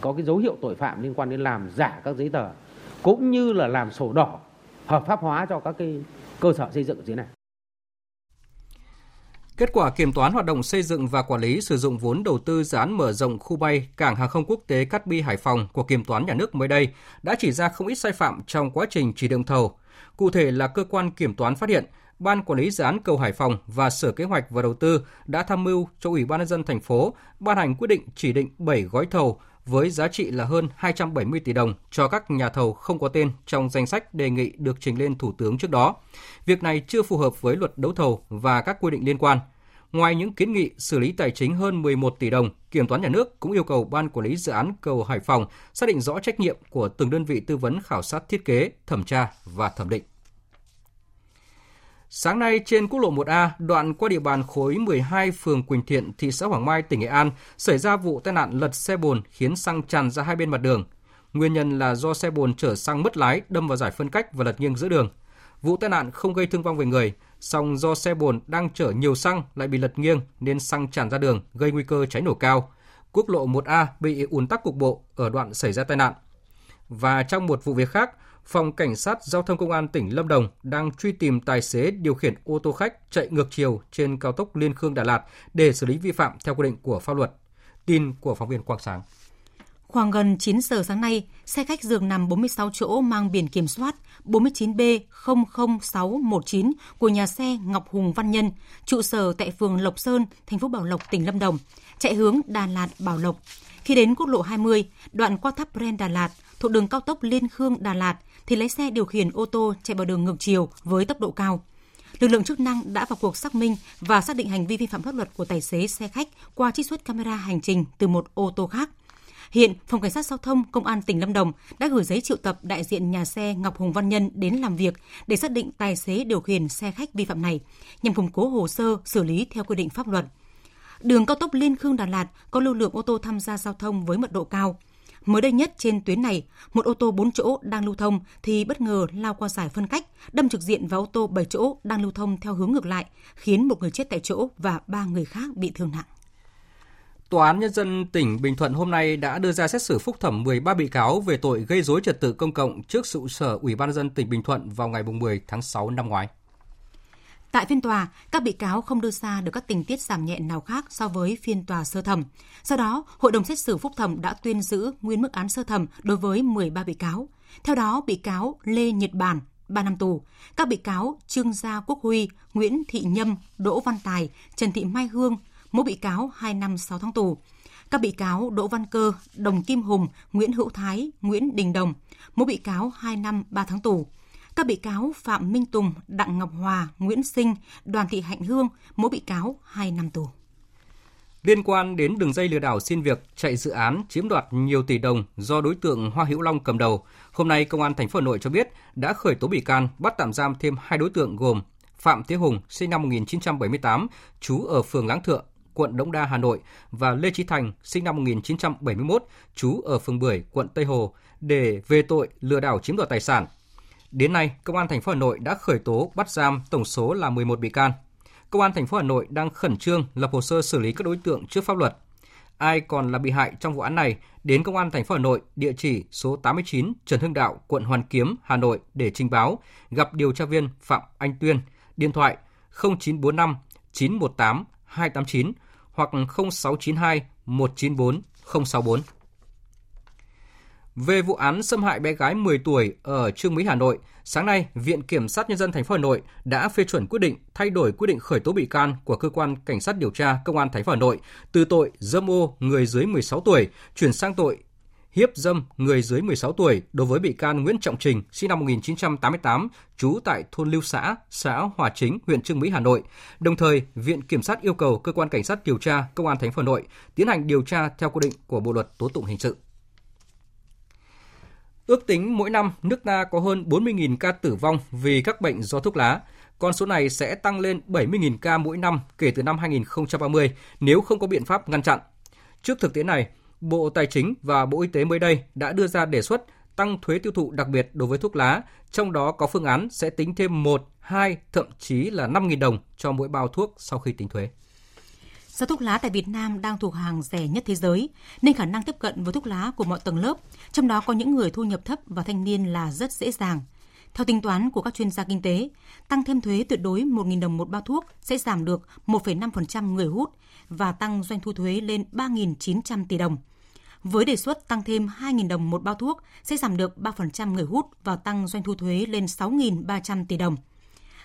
có cái dấu hiệu tội phạm liên quan đến làm giả các giấy tờ cũng như là làm sổ đỏ hợp pháp hóa cho các cái cơ sở xây dựng ở dưới này. Kết quả kiểm toán hoạt động xây dựng và quản lý sử dụng vốn đầu tư dự án mở rộng khu bay cảng hàng không quốc tế Cát Bi Hải Phòng của kiểm toán nhà nước mới đây đã chỉ ra không ít sai phạm trong quá trình chỉ định thầu. Cụ thể là cơ quan kiểm toán phát hiện, Ban quản lý dự án cầu Hải Phòng và Sở Kế hoạch và Đầu tư đã tham mưu cho Ủy ban nhân dân thành phố ban hành quyết định chỉ định 7 gói thầu với giá trị là hơn 270 tỷ đồng cho các nhà thầu không có tên trong danh sách đề nghị được trình lên Thủ tướng trước đó. Việc này chưa phù hợp với luật đấu thầu và các quy định liên quan. Ngoài những kiến nghị xử lý tài chính hơn 11 tỷ đồng, Kiểm toán nhà nước cũng yêu cầu Ban quản lý dự án cầu Hải Phòng xác định rõ trách nhiệm của từng đơn vị tư vấn khảo sát thiết kế, thẩm tra và thẩm định. Sáng nay trên quốc lộ 1A, đoạn qua địa bàn khối 12 phường Quỳnh Thiện, thị xã Hoàng Mai, tỉnh Nghệ An, xảy ra vụ tai nạn lật xe bồn khiến xăng tràn ra hai bên mặt đường. Nguyên nhân là do xe bồn chở xăng mất lái đâm vào giải phân cách và lật nghiêng giữa đường. Vụ tai nạn không gây thương vong về người, song do xe bồn đang chở nhiều xăng lại bị lật nghiêng nên xăng tràn ra đường gây nguy cơ cháy nổ cao. Quốc lộ 1A bị ùn tắc cục bộ ở đoạn xảy ra tai nạn. Và trong một vụ việc khác, Phòng Cảnh sát Giao thông Công an tỉnh Lâm Đồng đang truy tìm tài xế điều khiển ô tô khách chạy ngược chiều trên cao tốc Liên Khương Đà Lạt để xử lý vi phạm theo quy định của pháp luật. Tin của phóng viên Quang Sáng. Khoảng gần 9 giờ sáng nay, xe khách dường nằm 46 chỗ mang biển kiểm soát 49B00619 của nhà xe Ngọc Hùng Văn Nhân, trụ sở tại phường Lộc Sơn, thành phố Bảo Lộc, tỉnh Lâm Đồng, chạy hướng Đà Lạt Bảo Lộc. Khi đến quốc lộ 20, đoạn qua tháp Bren Đà Lạt, thuộc đường cao tốc Liên Khương Đà Lạt, thì lái xe điều khiển ô tô chạy vào đường ngược chiều với tốc độ cao. Lực lượng chức năng đã vào cuộc xác minh và xác định hành vi vi phạm pháp luật của tài xế xe khách qua trích xuất camera hành trình từ một ô tô khác. Hiện, Phòng Cảnh sát Giao thông Công an tỉnh Lâm Đồng đã gửi giấy triệu tập đại diện nhà xe Ngọc Hùng Văn Nhân đến làm việc để xác định tài xế điều khiển xe khách vi phạm này, nhằm củng cố hồ sơ xử lý theo quy định pháp luật. Đường cao tốc Liên Khương Đà Lạt có lưu lượng ô tô tham gia giao thông với mật độ cao. Mới đây nhất trên tuyến này, một ô tô 4 chỗ đang lưu thông thì bất ngờ lao qua giải phân cách, đâm trực diện vào ô tô 7 chỗ đang lưu thông theo hướng ngược lại, khiến một người chết tại chỗ và ba người khác bị thương nặng. Tòa án Nhân dân tỉnh Bình Thuận hôm nay đã đưa ra xét xử phúc thẩm 13 bị cáo về tội gây dối trật tự công cộng trước trụ sở Ủy ban nhân dân tỉnh Bình Thuận vào ngày 10 tháng 6 năm ngoái. Tại phiên tòa, các bị cáo không đưa ra được các tình tiết giảm nhẹ nào khác so với phiên tòa sơ thẩm. Sau đó, Hội đồng xét xử phúc thẩm đã tuyên giữ nguyên mức án sơ thẩm đối với 13 bị cáo. Theo đó, bị cáo Lê Nhật Bản, 3 năm tù. Các bị cáo Trương Gia Quốc Huy, Nguyễn Thị Nhâm, Đỗ Văn Tài, Trần Thị Mai Hương, mỗi bị cáo 2 năm 6 tháng tù. Các bị cáo Đỗ Văn Cơ, Đồng Kim Hùng, Nguyễn Hữu Thái, Nguyễn Đình Đồng, mỗi bị cáo 2 năm 3 tháng tù. Các bị cáo Phạm Minh Tùng, Đặng Ngọc Hòa, Nguyễn Sinh, Đoàn Thị Hạnh Hương, mỗi bị cáo 2 năm tù. Liên quan đến đường dây lừa đảo xin việc, chạy dự án chiếm đoạt nhiều tỷ đồng do đối tượng Hoa Hữu Long cầm đầu, hôm nay công an thành phố Hà Nội cho biết đã khởi tố bị can, bắt tạm giam thêm hai đối tượng gồm Phạm Thế Hùng, sinh năm 1978, trú ở phường Láng Thượng, quận Đống Đa, Hà Nội và Lê Trí Thành, sinh năm 1971, trú ở phường Bưởi, quận Tây Hồ để về tội lừa đảo chiếm đoạt tài sản. Đến nay, công an thành phố Hà Nội đã khởi tố bắt giam tổng số là 11 bị can. Công an thành phố Hà Nội đang khẩn trương lập hồ sơ xử lý các đối tượng trước pháp luật. Ai còn là bị hại trong vụ án này, đến Công an thành phố Hà Nội, địa chỉ số 89 Trần Hưng Đạo, quận Hoàn Kiếm, Hà Nội để trình báo, gặp điều tra viên Phạm Anh Tuyên, điện thoại 0945 918 289 hoặc 0692 194 064. Về vụ án xâm hại bé gái 10 tuổi ở Trương Mỹ Hà Nội, sáng nay, Viện Kiểm sát Nhân dân thành phố Hà Nội đã phê chuẩn quyết định thay đổi quyết định khởi tố bị can của cơ quan cảnh sát điều tra Công an thành phố Hà Nội từ tội dâm ô người dưới 16 tuổi chuyển sang tội hiếp dâm người dưới 16 tuổi đối với bị can Nguyễn Trọng Trình, sinh năm 1988, trú tại thôn Lưu Xã, xã Hòa Chính, huyện Trương Mỹ, Hà Nội. Đồng thời, Viện Kiểm sát yêu cầu cơ quan cảnh sát điều tra Công an thành phố Hà Nội tiến hành điều tra theo quy định của Bộ luật Tố tụng hình sự. Ước tính mỗi năm nước ta có hơn 40.000 ca tử vong vì các bệnh do thuốc lá. Con số này sẽ tăng lên 70.000 ca mỗi năm kể từ năm 2030 nếu không có biện pháp ngăn chặn. Trước thực tế này, Bộ Tài chính và Bộ Y tế mới đây đã đưa ra đề xuất tăng thuế tiêu thụ đặc biệt đối với thuốc lá, trong đó có phương án sẽ tính thêm 1, 2, thậm chí là 5.000 đồng cho mỗi bao thuốc sau khi tính thuế. Do thuốc lá tại Việt Nam đang thuộc hàng rẻ nhất thế giới, nên khả năng tiếp cận với thuốc lá của mọi tầng lớp, trong đó có những người thu nhập thấp và thanh niên là rất dễ dàng. Theo tính toán của các chuyên gia kinh tế, tăng thêm thuế tuyệt đối 1.000 đồng một bao thuốc sẽ giảm được 1,5% người hút và tăng doanh thu thuế lên 3.900 tỷ đồng. Với đề xuất tăng thêm 2.000 đồng một bao thuốc sẽ giảm được 3% người hút và tăng doanh thu thuế lên 6.300 tỷ đồng.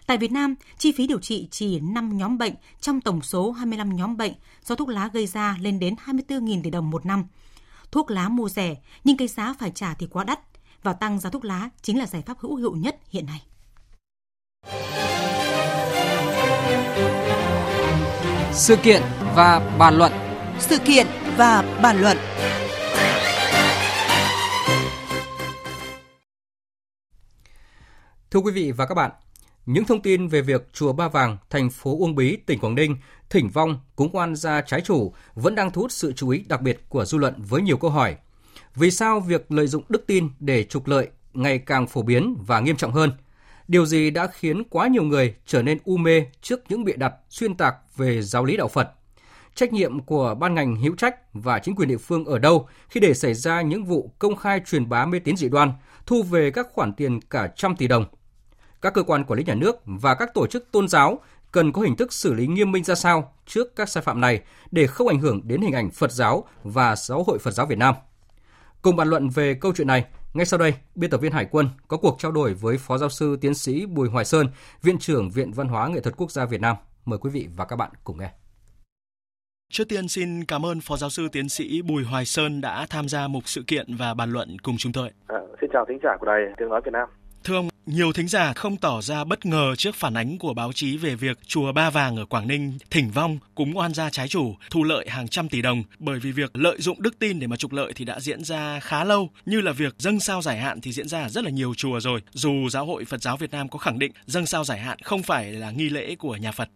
Tại Việt Nam, chi phí điều trị chỉ 5 nhóm bệnh trong tổng số 25 nhóm bệnh do thuốc lá gây ra lên đến 24.000 tỷ đồng một năm. Thuốc lá mua rẻ nhưng cái giá phải trả thì quá đắt và tăng giá thuốc lá chính là giải pháp hữu hiệu nhất hiện nay. Sự kiện và bàn luận Sự kiện và bàn luận Thưa quý vị và các bạn, những thông tin về việc chùa Ba Vàng, thành phố Uông Bí, tỉnh Quảng Ninh thỉnh vong cúng oan gia trái chủ vẫn đang thu hút sự chú ý đặc biệt của dư luận với nhiều câu hỏi. Vì sao việc lợi dụng đức tin để trục lợi ngày càng phổ biến và nghiêm trọng hơn? Điều gì đã khiến quá nhiều người trở nên u mê trước những bịa đặt xuyên tạc về giáo lý đạo Phật? Trách nhiệm của ban ngành hữu trách và chính quyền địa phương ở đâu khi để xảy ra những vụ công khai truyền bá mê tín dị đoan, thu về các khoản tiền cả trăm tỷ đồng? Các cơ quan quản lý nhà nước và các tổ chức tôn giáo cần có hình thức xử lý nghiêm minh ra sao trước các sai phạm này để không ảnh hưởng đến hình ảnh Phật giáo và Giáo hội Phật giáo Việt Nam. Cùng bàn luận về câu chuyện này, ngay sau đây, biên tập viên Hải quân có cuộc trao đổi với Phó Giáo sư Tiến sĩ Bùi Hoài Sơn, Viện trưởng Viện Văn hóa Nghệ thuật Quốc gia Việt Nam. Mời quý vị và các bạn cùng nghe. Trước tiên xin cảm ơn Phó Giáo sư Tiến sĩ Bùi Hoài Sơn đã tham gia mục sự kiện và bàn luận cùng chúng tôi. À, xin chào thính giả của Đài Tiếng Nói Việt Nam. Thưa ông, nhiều thính giả không tỏ ra bất ngờ trước phản ánh của báo chí về việc chùa Ba Vàng ở Quảng Ninh thỉnh vong cúng oan gia trái chủ, thu lợi hàng trăm tỷ đồng bởi vì việc lợi dụng đức tin để mà trục lợi thì đã diễn ra khá lâu, như là việc dâng sao giải hạn thì diễn ra ở rất là nhiều chùa rồi. Dù Giáo hội Phật giáo Việt Nam có khẳng định dâng sao giải hạn không phải là nghi lễ của nhà Phật.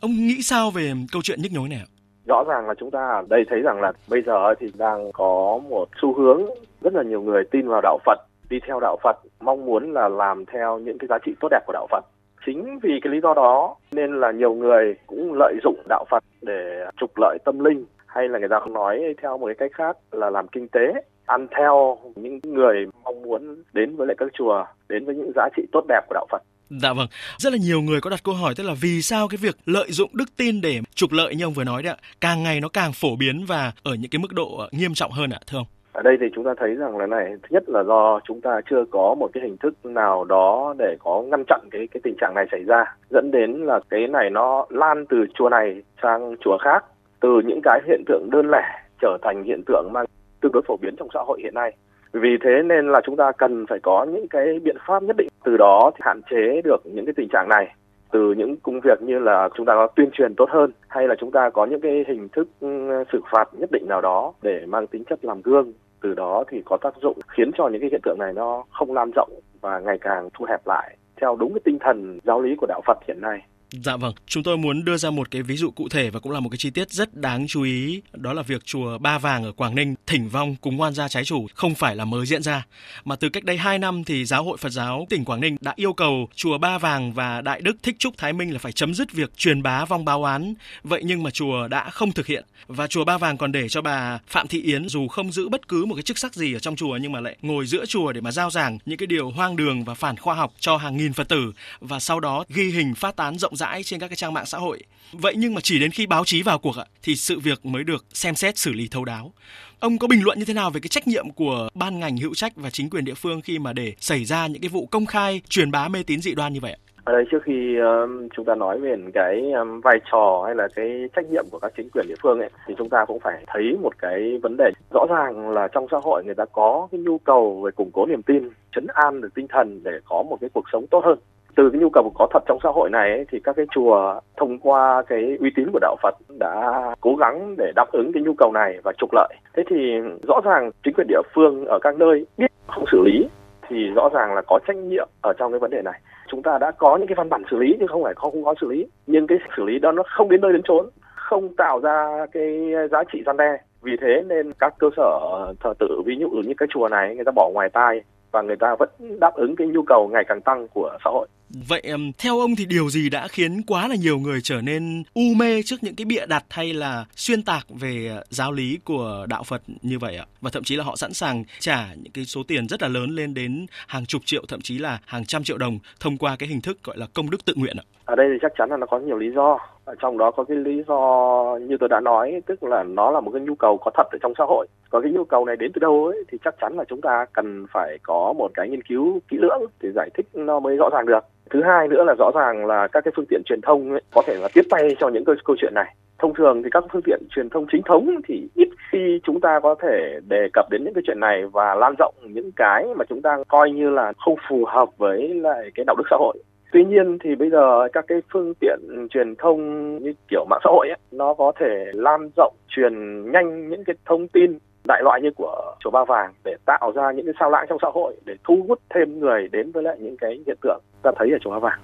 Ông nghĩ sao về câu chuyện nhức nhối này ạ? rõ ràng là chúng ta ở đây thấy rằng là bây giờ thì đang có một xu hướng rất là nhiều người tin vào đạo Phật đi theo đạo Phật mong muốn là làm theo những cái giá trị tốt đẹp của đạo Phật. Chính vì cái lý do đó nên là nhiều người cũng lợi dụng đạo Phật để trục lợi tâm linh hay là người ta không nói theo một cái cách khác là làm kinh tế ăn theo những người mong muốn đến với lại các chùa đến với những giá trị tốt đẹp của đạo Phật. Dạ vâng, rất là nhiều người có đặt câu hỏi tức là vì sao cái việc lợi dụng đức tin để trục lợi như ông vừa nói đấy ạ, càng ngày nó càng phổ biến và ở những cái mức độ ờ, nghiêm trọng hơn ạ, thưa ông? Ở đây thì chúng ta thấy rằng là này, thứ nhất là do chúng ta chưa có một cái hình thức nào đó để có ngăn chặn cái cái tình trạng này xảy ra, dẫn đến là cái này nó lan từ chùa này sang chùa khác, từ những cái hiện tượng đơn lẻ trở thành hiện tượng mang tương đối phổ biến trong xã hội hiện nay. Vì thế nên là chúng ta cần phải có những cái biện pháp nhất định từ đó thì hạn chế được những cái tình trạng này từ những công việc như là chúng ta có tuyên truyền tốt hơn, hay là chúng ta có những cái hình thức ừ, xử phạt nhất định nào đó để mang tính chất làm gương, từ đó thì có tác dụng khiến cho những cái hiện tượng này nó không lan rộng và ngày càng thu hẹp lại theo đúng cái tinh thần giáo lý của đạo Phật hiện nay. Dạ vâng, chúng tôi muốn đưa ra một cái ví dụ cụ thể và cũng là một cái chi tiết rất đáng chú ý, đó là việc chùa Ba Vàng ở Quảng Ninh thỉnh vong cúng oan gia trái chủ không phải là mới diễn ra, mà từ cách đây 2 năm thì Giáo hội Phật giáo tỉnh Quảng Ninh đã yêu cầu chùa Ba Vàng và Đại Đức Thích Trúc Thái Minh là phải chấm dứt việc truyền bá vong báo án. Vậy nhưng mà chùa đã không thực hiện. Và chùa Ba Vàng còn để cho bà Phạm Thị Yến dù không giữ bất cứ một cái chức sắc gì ở trong chùa nhưng mà lại ngồi giữa chùa để mà giao giảng những cái điều hoang đường và phản khoa học cho hàng nghìn Phật tử. Và sau đó ghi hình phát tán rộng rãi trên các cái trang mạng xã hội. Vậy nhưng mà chỉ đến khi báo chí vào cuộc thì sự việc mới được xem xét xử lý thấu đáo. Ông có bình luận như thế nào về cái trách nhiệm của ban ngành hữu trách và chính quyền địa phương khi mà để xảy ra những cái vụ công khai truyền bá mê tín dị đoan như vậy ạ? Ở đây trước khi um, chúng ta nói về cái um, vai trò hay là cái trách nhiệm của các chính quyền địa phương ấy thì chúng ta cũng phải thấy một cái vấn đề rõ ràng là trong xã hội người ta có cái nhu cầu về củng cố niềm tin, chấn an được tinh thần để có một cái cuộc sống tốt hơn từ cái nhu cầu có thật trong xã hội này ấy, thì các cái chùa thông qua cái uy tín của đạo Phật đã cố gắng để đáp ứng cái nhu cầu này và trục lợi. Thế thì rõ ràng chính quyền địa phương ở các nơi biết không xử lý thì rõ ràng là có trách nhiệm ở trong cái vấn đề này. Chúng ta đã có những cái văn bản xử lý nhưng không phải không có xử lý. Nhưng cái xử lý đó nó không đến nơi đến chốn, không tạo ra cái giá trị gian đe. Vì thế nên các cơ sở thờ tự ví dụ như cái chùa này người ta bỏ ngoài tai và người ta vẫn đáp ứng cái nhu cầu ngày càng tăng của xã hội. Vậy theo ông thì điều gì đã khiến quá là nhiều người trở nên u mê trước những cái bịa đặt hay là xuyên tạc về giáo lý của đạo Phật như vậy ạ? Và thậm chí là họ sẵn sàng trả những cái số tiền rất là lớn lên đến hàng chục triệu thậm chí là hàng trăm triệu đồng thông qua cái hình thức gọi là công đức tự nguyện ạ. Ở đây thì chắc chắn là nó có nhiều lý do. Ở trong đó có cái lý do như tôi đã nói, tức là nó là một cái nhu cầu có thật ở trong xã hội. có cái nhu cầu này đến từ đâu ấy thì chắc chắn là chúng ta cần phải có một cái nghiên cứu kỹ lưỡng để giải thích nó mới rõ ràng được. Thứ hai nữa là rõ ràng là các cái phương tiện truyền thông ấy, có thể là tiếp tay cho những câu, câu chuyện này. Thông thường thì các phương tiện truyền thông chính thống thì ít khi chúng ta có thể đề cập đến những cái chuyện này và lan rộng những cái mà chúng ta coi như là không phù hợp với lại cái đạo đức xã hội tuy nhiên thì bây giờ các cái phương tiện truyền thông như kiểu mạng xã hội ấy, nó có thể lan rộng truyền nhanh những cái thông tin đại loại như của chùa Ba Vàng để tạo ra những cái sao lãng trong xã hội để thu hút thêm người đến với lại những cái hiện tượng ta thấy ở chùa Ba Vàng.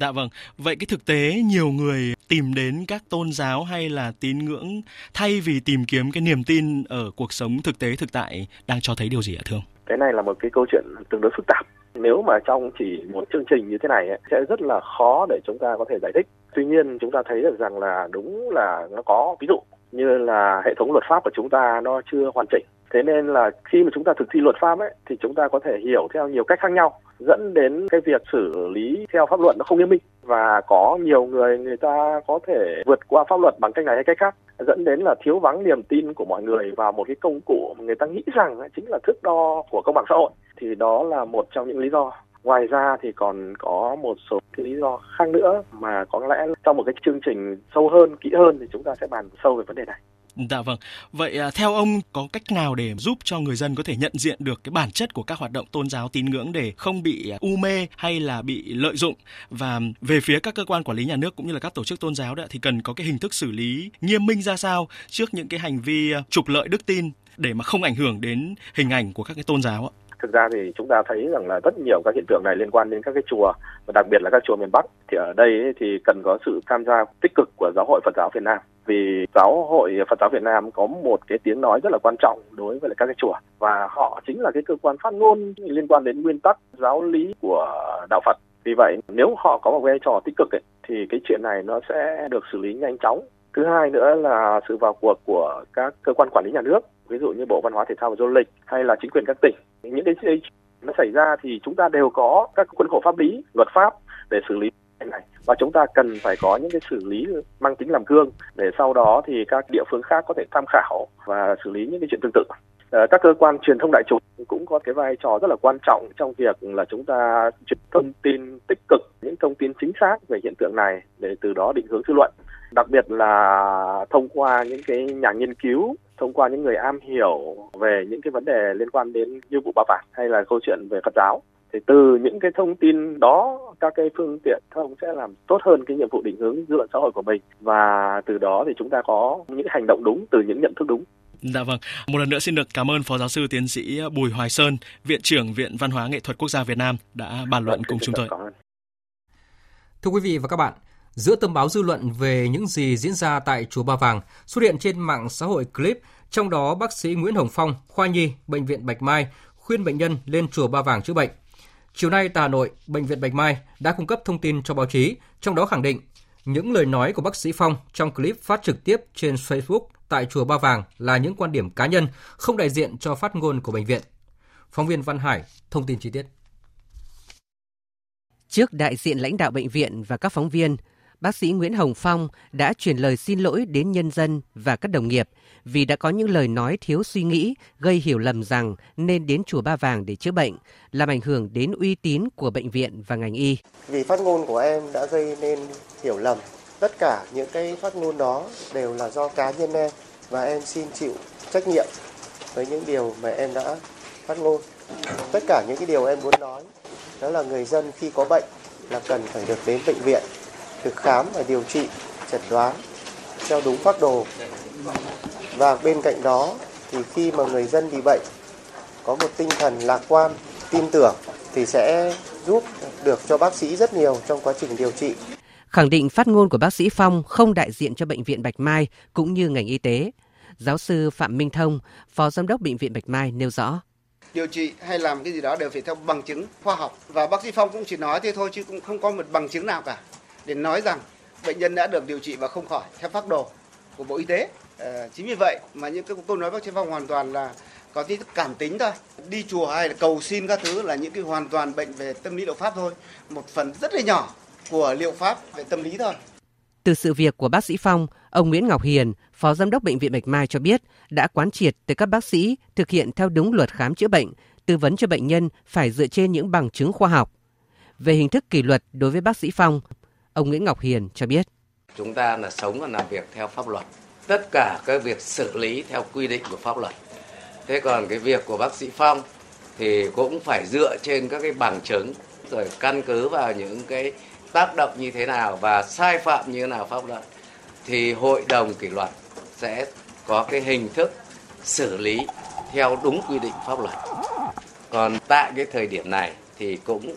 Dạ vâng, vậy cái thực tế nhiều người tìm đến các tôn giáo hay là tín ngưỡng thay vì tìm kiếm cái niềm tin ở cuộc sống thực tế thực tại đang cho thấy điều gì ạ thưa ông? Cái này là một cái câu chuyện tương đối phức tạp. Nếu mà trong chỉ một chương trình như thế này ấy, sẽ rất là khó để chúng ta có thể giải thích. Tuy nhiên chúng ta thấy được rằng là đúng là nó có ví dụ như là hệ thống luật pháp của chúng ta nó chưa hoàn chỉnh thế nên là khi mà chúng ta thực thi luật pháp ấy, thì chúng ta có thể hiểu theo nhiều cách khác nhau, dẫn đến cái việc xử lý theo pháp luật nó không nghiêm minh. Và có nhiều người người ta có thể vượt qua pháp luật bằng cách này hay cách khác, dẫn đến là thiếu vắng niềm tin của mọi người vào một cái công cụ mà người ta nghĩ rằng chính là thước đo của công bằng xã hội. Thì đó là một trong những lý do. Ngoài ra thì còn có một số cái lý do khác nữa mà có lẽ trong một cái chương trình sâu hơn, kỹ hơn thì chúng ta sẽ bàn sâu về vấn đề này. Dạ vâng. Vậy à, theo ông có cách nào để giúp cho người dân có thể nhận diện được cái bản chất của các hoạt động tôn giáo tín ngưỡng để không bị à, u mê hay là bị lợi dụng và về phía các cơ quan quản lý nhà nước cũng như là các tổ chức tôn giáo đó, thì cần có cái hình thức xử lý nghiêm minh ra sao trước những cái hành vi à, trục lợi đức tin để mà không ảnh hưởng đến hình ảnh của các cái tôn giáo ạ? thực ra thì chúng ta thấy rằng là rất nhiều các hiện tượng này liên quan đến các cái chùa, và đặc biệt là các chùa miền Bắc thì ở đây thì cần có sự tham gia tích cực của giáo hội Phật giáo Việt Nam vì giáo hội Phật giáo Việt Nam có một cái tiếng nói rất là quan trọng đối với các cái chùa. Và họ chính là cái cơ quan phát ngôn liên quan đến nguyên tắc giáo lý của đạo Phật. Vì vậy nếu họ có một vai trò tích cực ấy, thì cái chuyện này nó sẽ được xử lý nhanh chóng. Thứ hai nữa là sự vào cuộc của các cơ quan quản lý nhà nước ví dụ như bộ văn hóa thể thao và du lịch hay là chính quyền các tỉnh. Những cái nó xảy ra thì chúng ta đều có các khuôn khổ pháp lý luật pháp để xử lý này. Và chúng ta cần phải có những cái xử lý mang tính làm gương, để sau đó thì các địa phương khác có thể tham khảo và xử lý những cái chuyện tương tự. Ờ, các cơ quan truyền thông đại chúng cũng có cái vai trò rất là quan trọng trong việc là chúng ta truyền thông tin tích cực, những thông tin chính xác về hiện tượng này để từ đó định hướng dư luận. Đặc biệt là thông qua những cái nhà nghiên cứu, thông qua những người am hiểu về những cái vấn đề liên quan đến như vụ bà vàng hay là câu chuyện về Phật giáo thì từ những cái thông tin đó các cái phương tiện thông sẽ làm tốt hơn cái nhiệm vụ định hướng dư luận xã hội của mình và từ đó thì chúng ta có những hành động đúng từ những nhận thức đúng Dạ vâng. Một lần nữa xin được cảm ơn Phó Giáo sư Tiến sĩ Bùi Hoài Sơn, Viện trưởng Viện Văn hóa Nghệ thuật Quốc gia Việt Nam đã bàn luận vâng, cùng chúng tôi. Thưa quý vị và các bạn, giữa tâm báo dư luận về những gì diễn ra tại chùa Ba Vàng xuất hiện trên mạng xã hội clip, trong đó bác sĩ Nguyễn Hồng Phong, khoa nhi, bệnh viện Bạch Mai khuyên bệnh nhân lên chùa Ba Vàng chữa bệnh. Chiều nay tại Hà Nội, bệnh viện Bạch Mai đã cung cấp thông tin cho báo chí, trong đó khẳng định những lời nói của bác sĩ Phong trong clip phát trực tiếp trên Facebook tại chùa Ba Vàng là những quan điểm cá nhân, không đại diện cho phát ngôn của bệnh viện. Phóng viên Văn Hải thông tin chi tiết. Trước đại diện lãnh đạo bệnh viện và các phóng viên, bác sĩ Nguyễn Hồng Phong đã truyền lời xin lỗi đến nhân dân và các đồng nghiệp vì đã có những lời nói thiếu suy nghĩ gây hiểu lầm rằng nên đến chùa Ba Vàng để chữa bệnh, làm ảnh hưởng đến uy tín của bệnh viện và ngành y. Vì phát ngôn của em đã gây nên hiểu lầm. Tất cả những cái phát ngôn đó đều là do cá nhân em và em xin chịu trách nhiệm với những điều mà em đã phát ngôn. Tất cả những cái điều em muốn nói đó là người dân khi có bệnh là cần phải được đến bệnh viện được khám và điều trị chẩn đoán theo đúng phác đồ. Và bên cạnh đó thì khi mà người dân bị bệnh có một tinh thần lạc quan tin tưởng thì sẽ giúp được cho bác sĩ rất nhiều trong quá trình điều trị. Khẳng định phát ngôn của bác sĩ Phong không đại diện cho bệnh viện Bạch Mai cũng như ngành y tế. Giáo sư Phạm Minh Thông, Phó Giám đốc Bệnh viện Bạch Mai nêu rõ. Điều trị hay làm cái gì đó đều phải theo bằng chứng khoa học. Và bác sĩ Phong cũng chỉ nói thế thôi chứ cũng không có một bằng chứng nào cả để nói rằng bệnh nhân đã được điều trị và không khỏi theo phác đồ của Bộ Y tế. À, chính vì vậy mà những cái câu nói bác sĩ Phong hoàn toàn là có tí cảm tính thôi. Đi chùa hay là cầu xin các thứ là những cái hoàn toàn bệnh về tâm lý liệu pháp thôi. Một phần rất là nhỏ của liệu pháp về tâm lý thôi. Từ sự việc của bác sĩ Phong, ông Nguyễn Ngọc Hiền, Phó Giám đốc Bệnh viện Bạch Mai cho biết đã quán triệt tới các bác sĩ thực hiện theo đúng luật khám chữa bệnh, tư vấn cho bệnh nhân phải dựa trên những bằng chứng khoa học. Về hình thức kỷ luật đối với bác sĩ Phong, ông Nguyễn Ngọc Hiền cho biết. Chúng ta là sống và làm việc theo pháp luật. Tất cả các việc xử lý theo quy định của pháp luật. Thế còn cái việc của bác sĩ Phong thì cũng phải dựa trên các cái bằng chứng, rồi căn cứ vào những cái tác động như thế nào và sai phạm như thế nào pháp luật, thì hội đồng kỷ luật sẽ có cái hình thức xử lý theo đúng quy định pháp luật. Còn tại cái thời điểm này thì cũng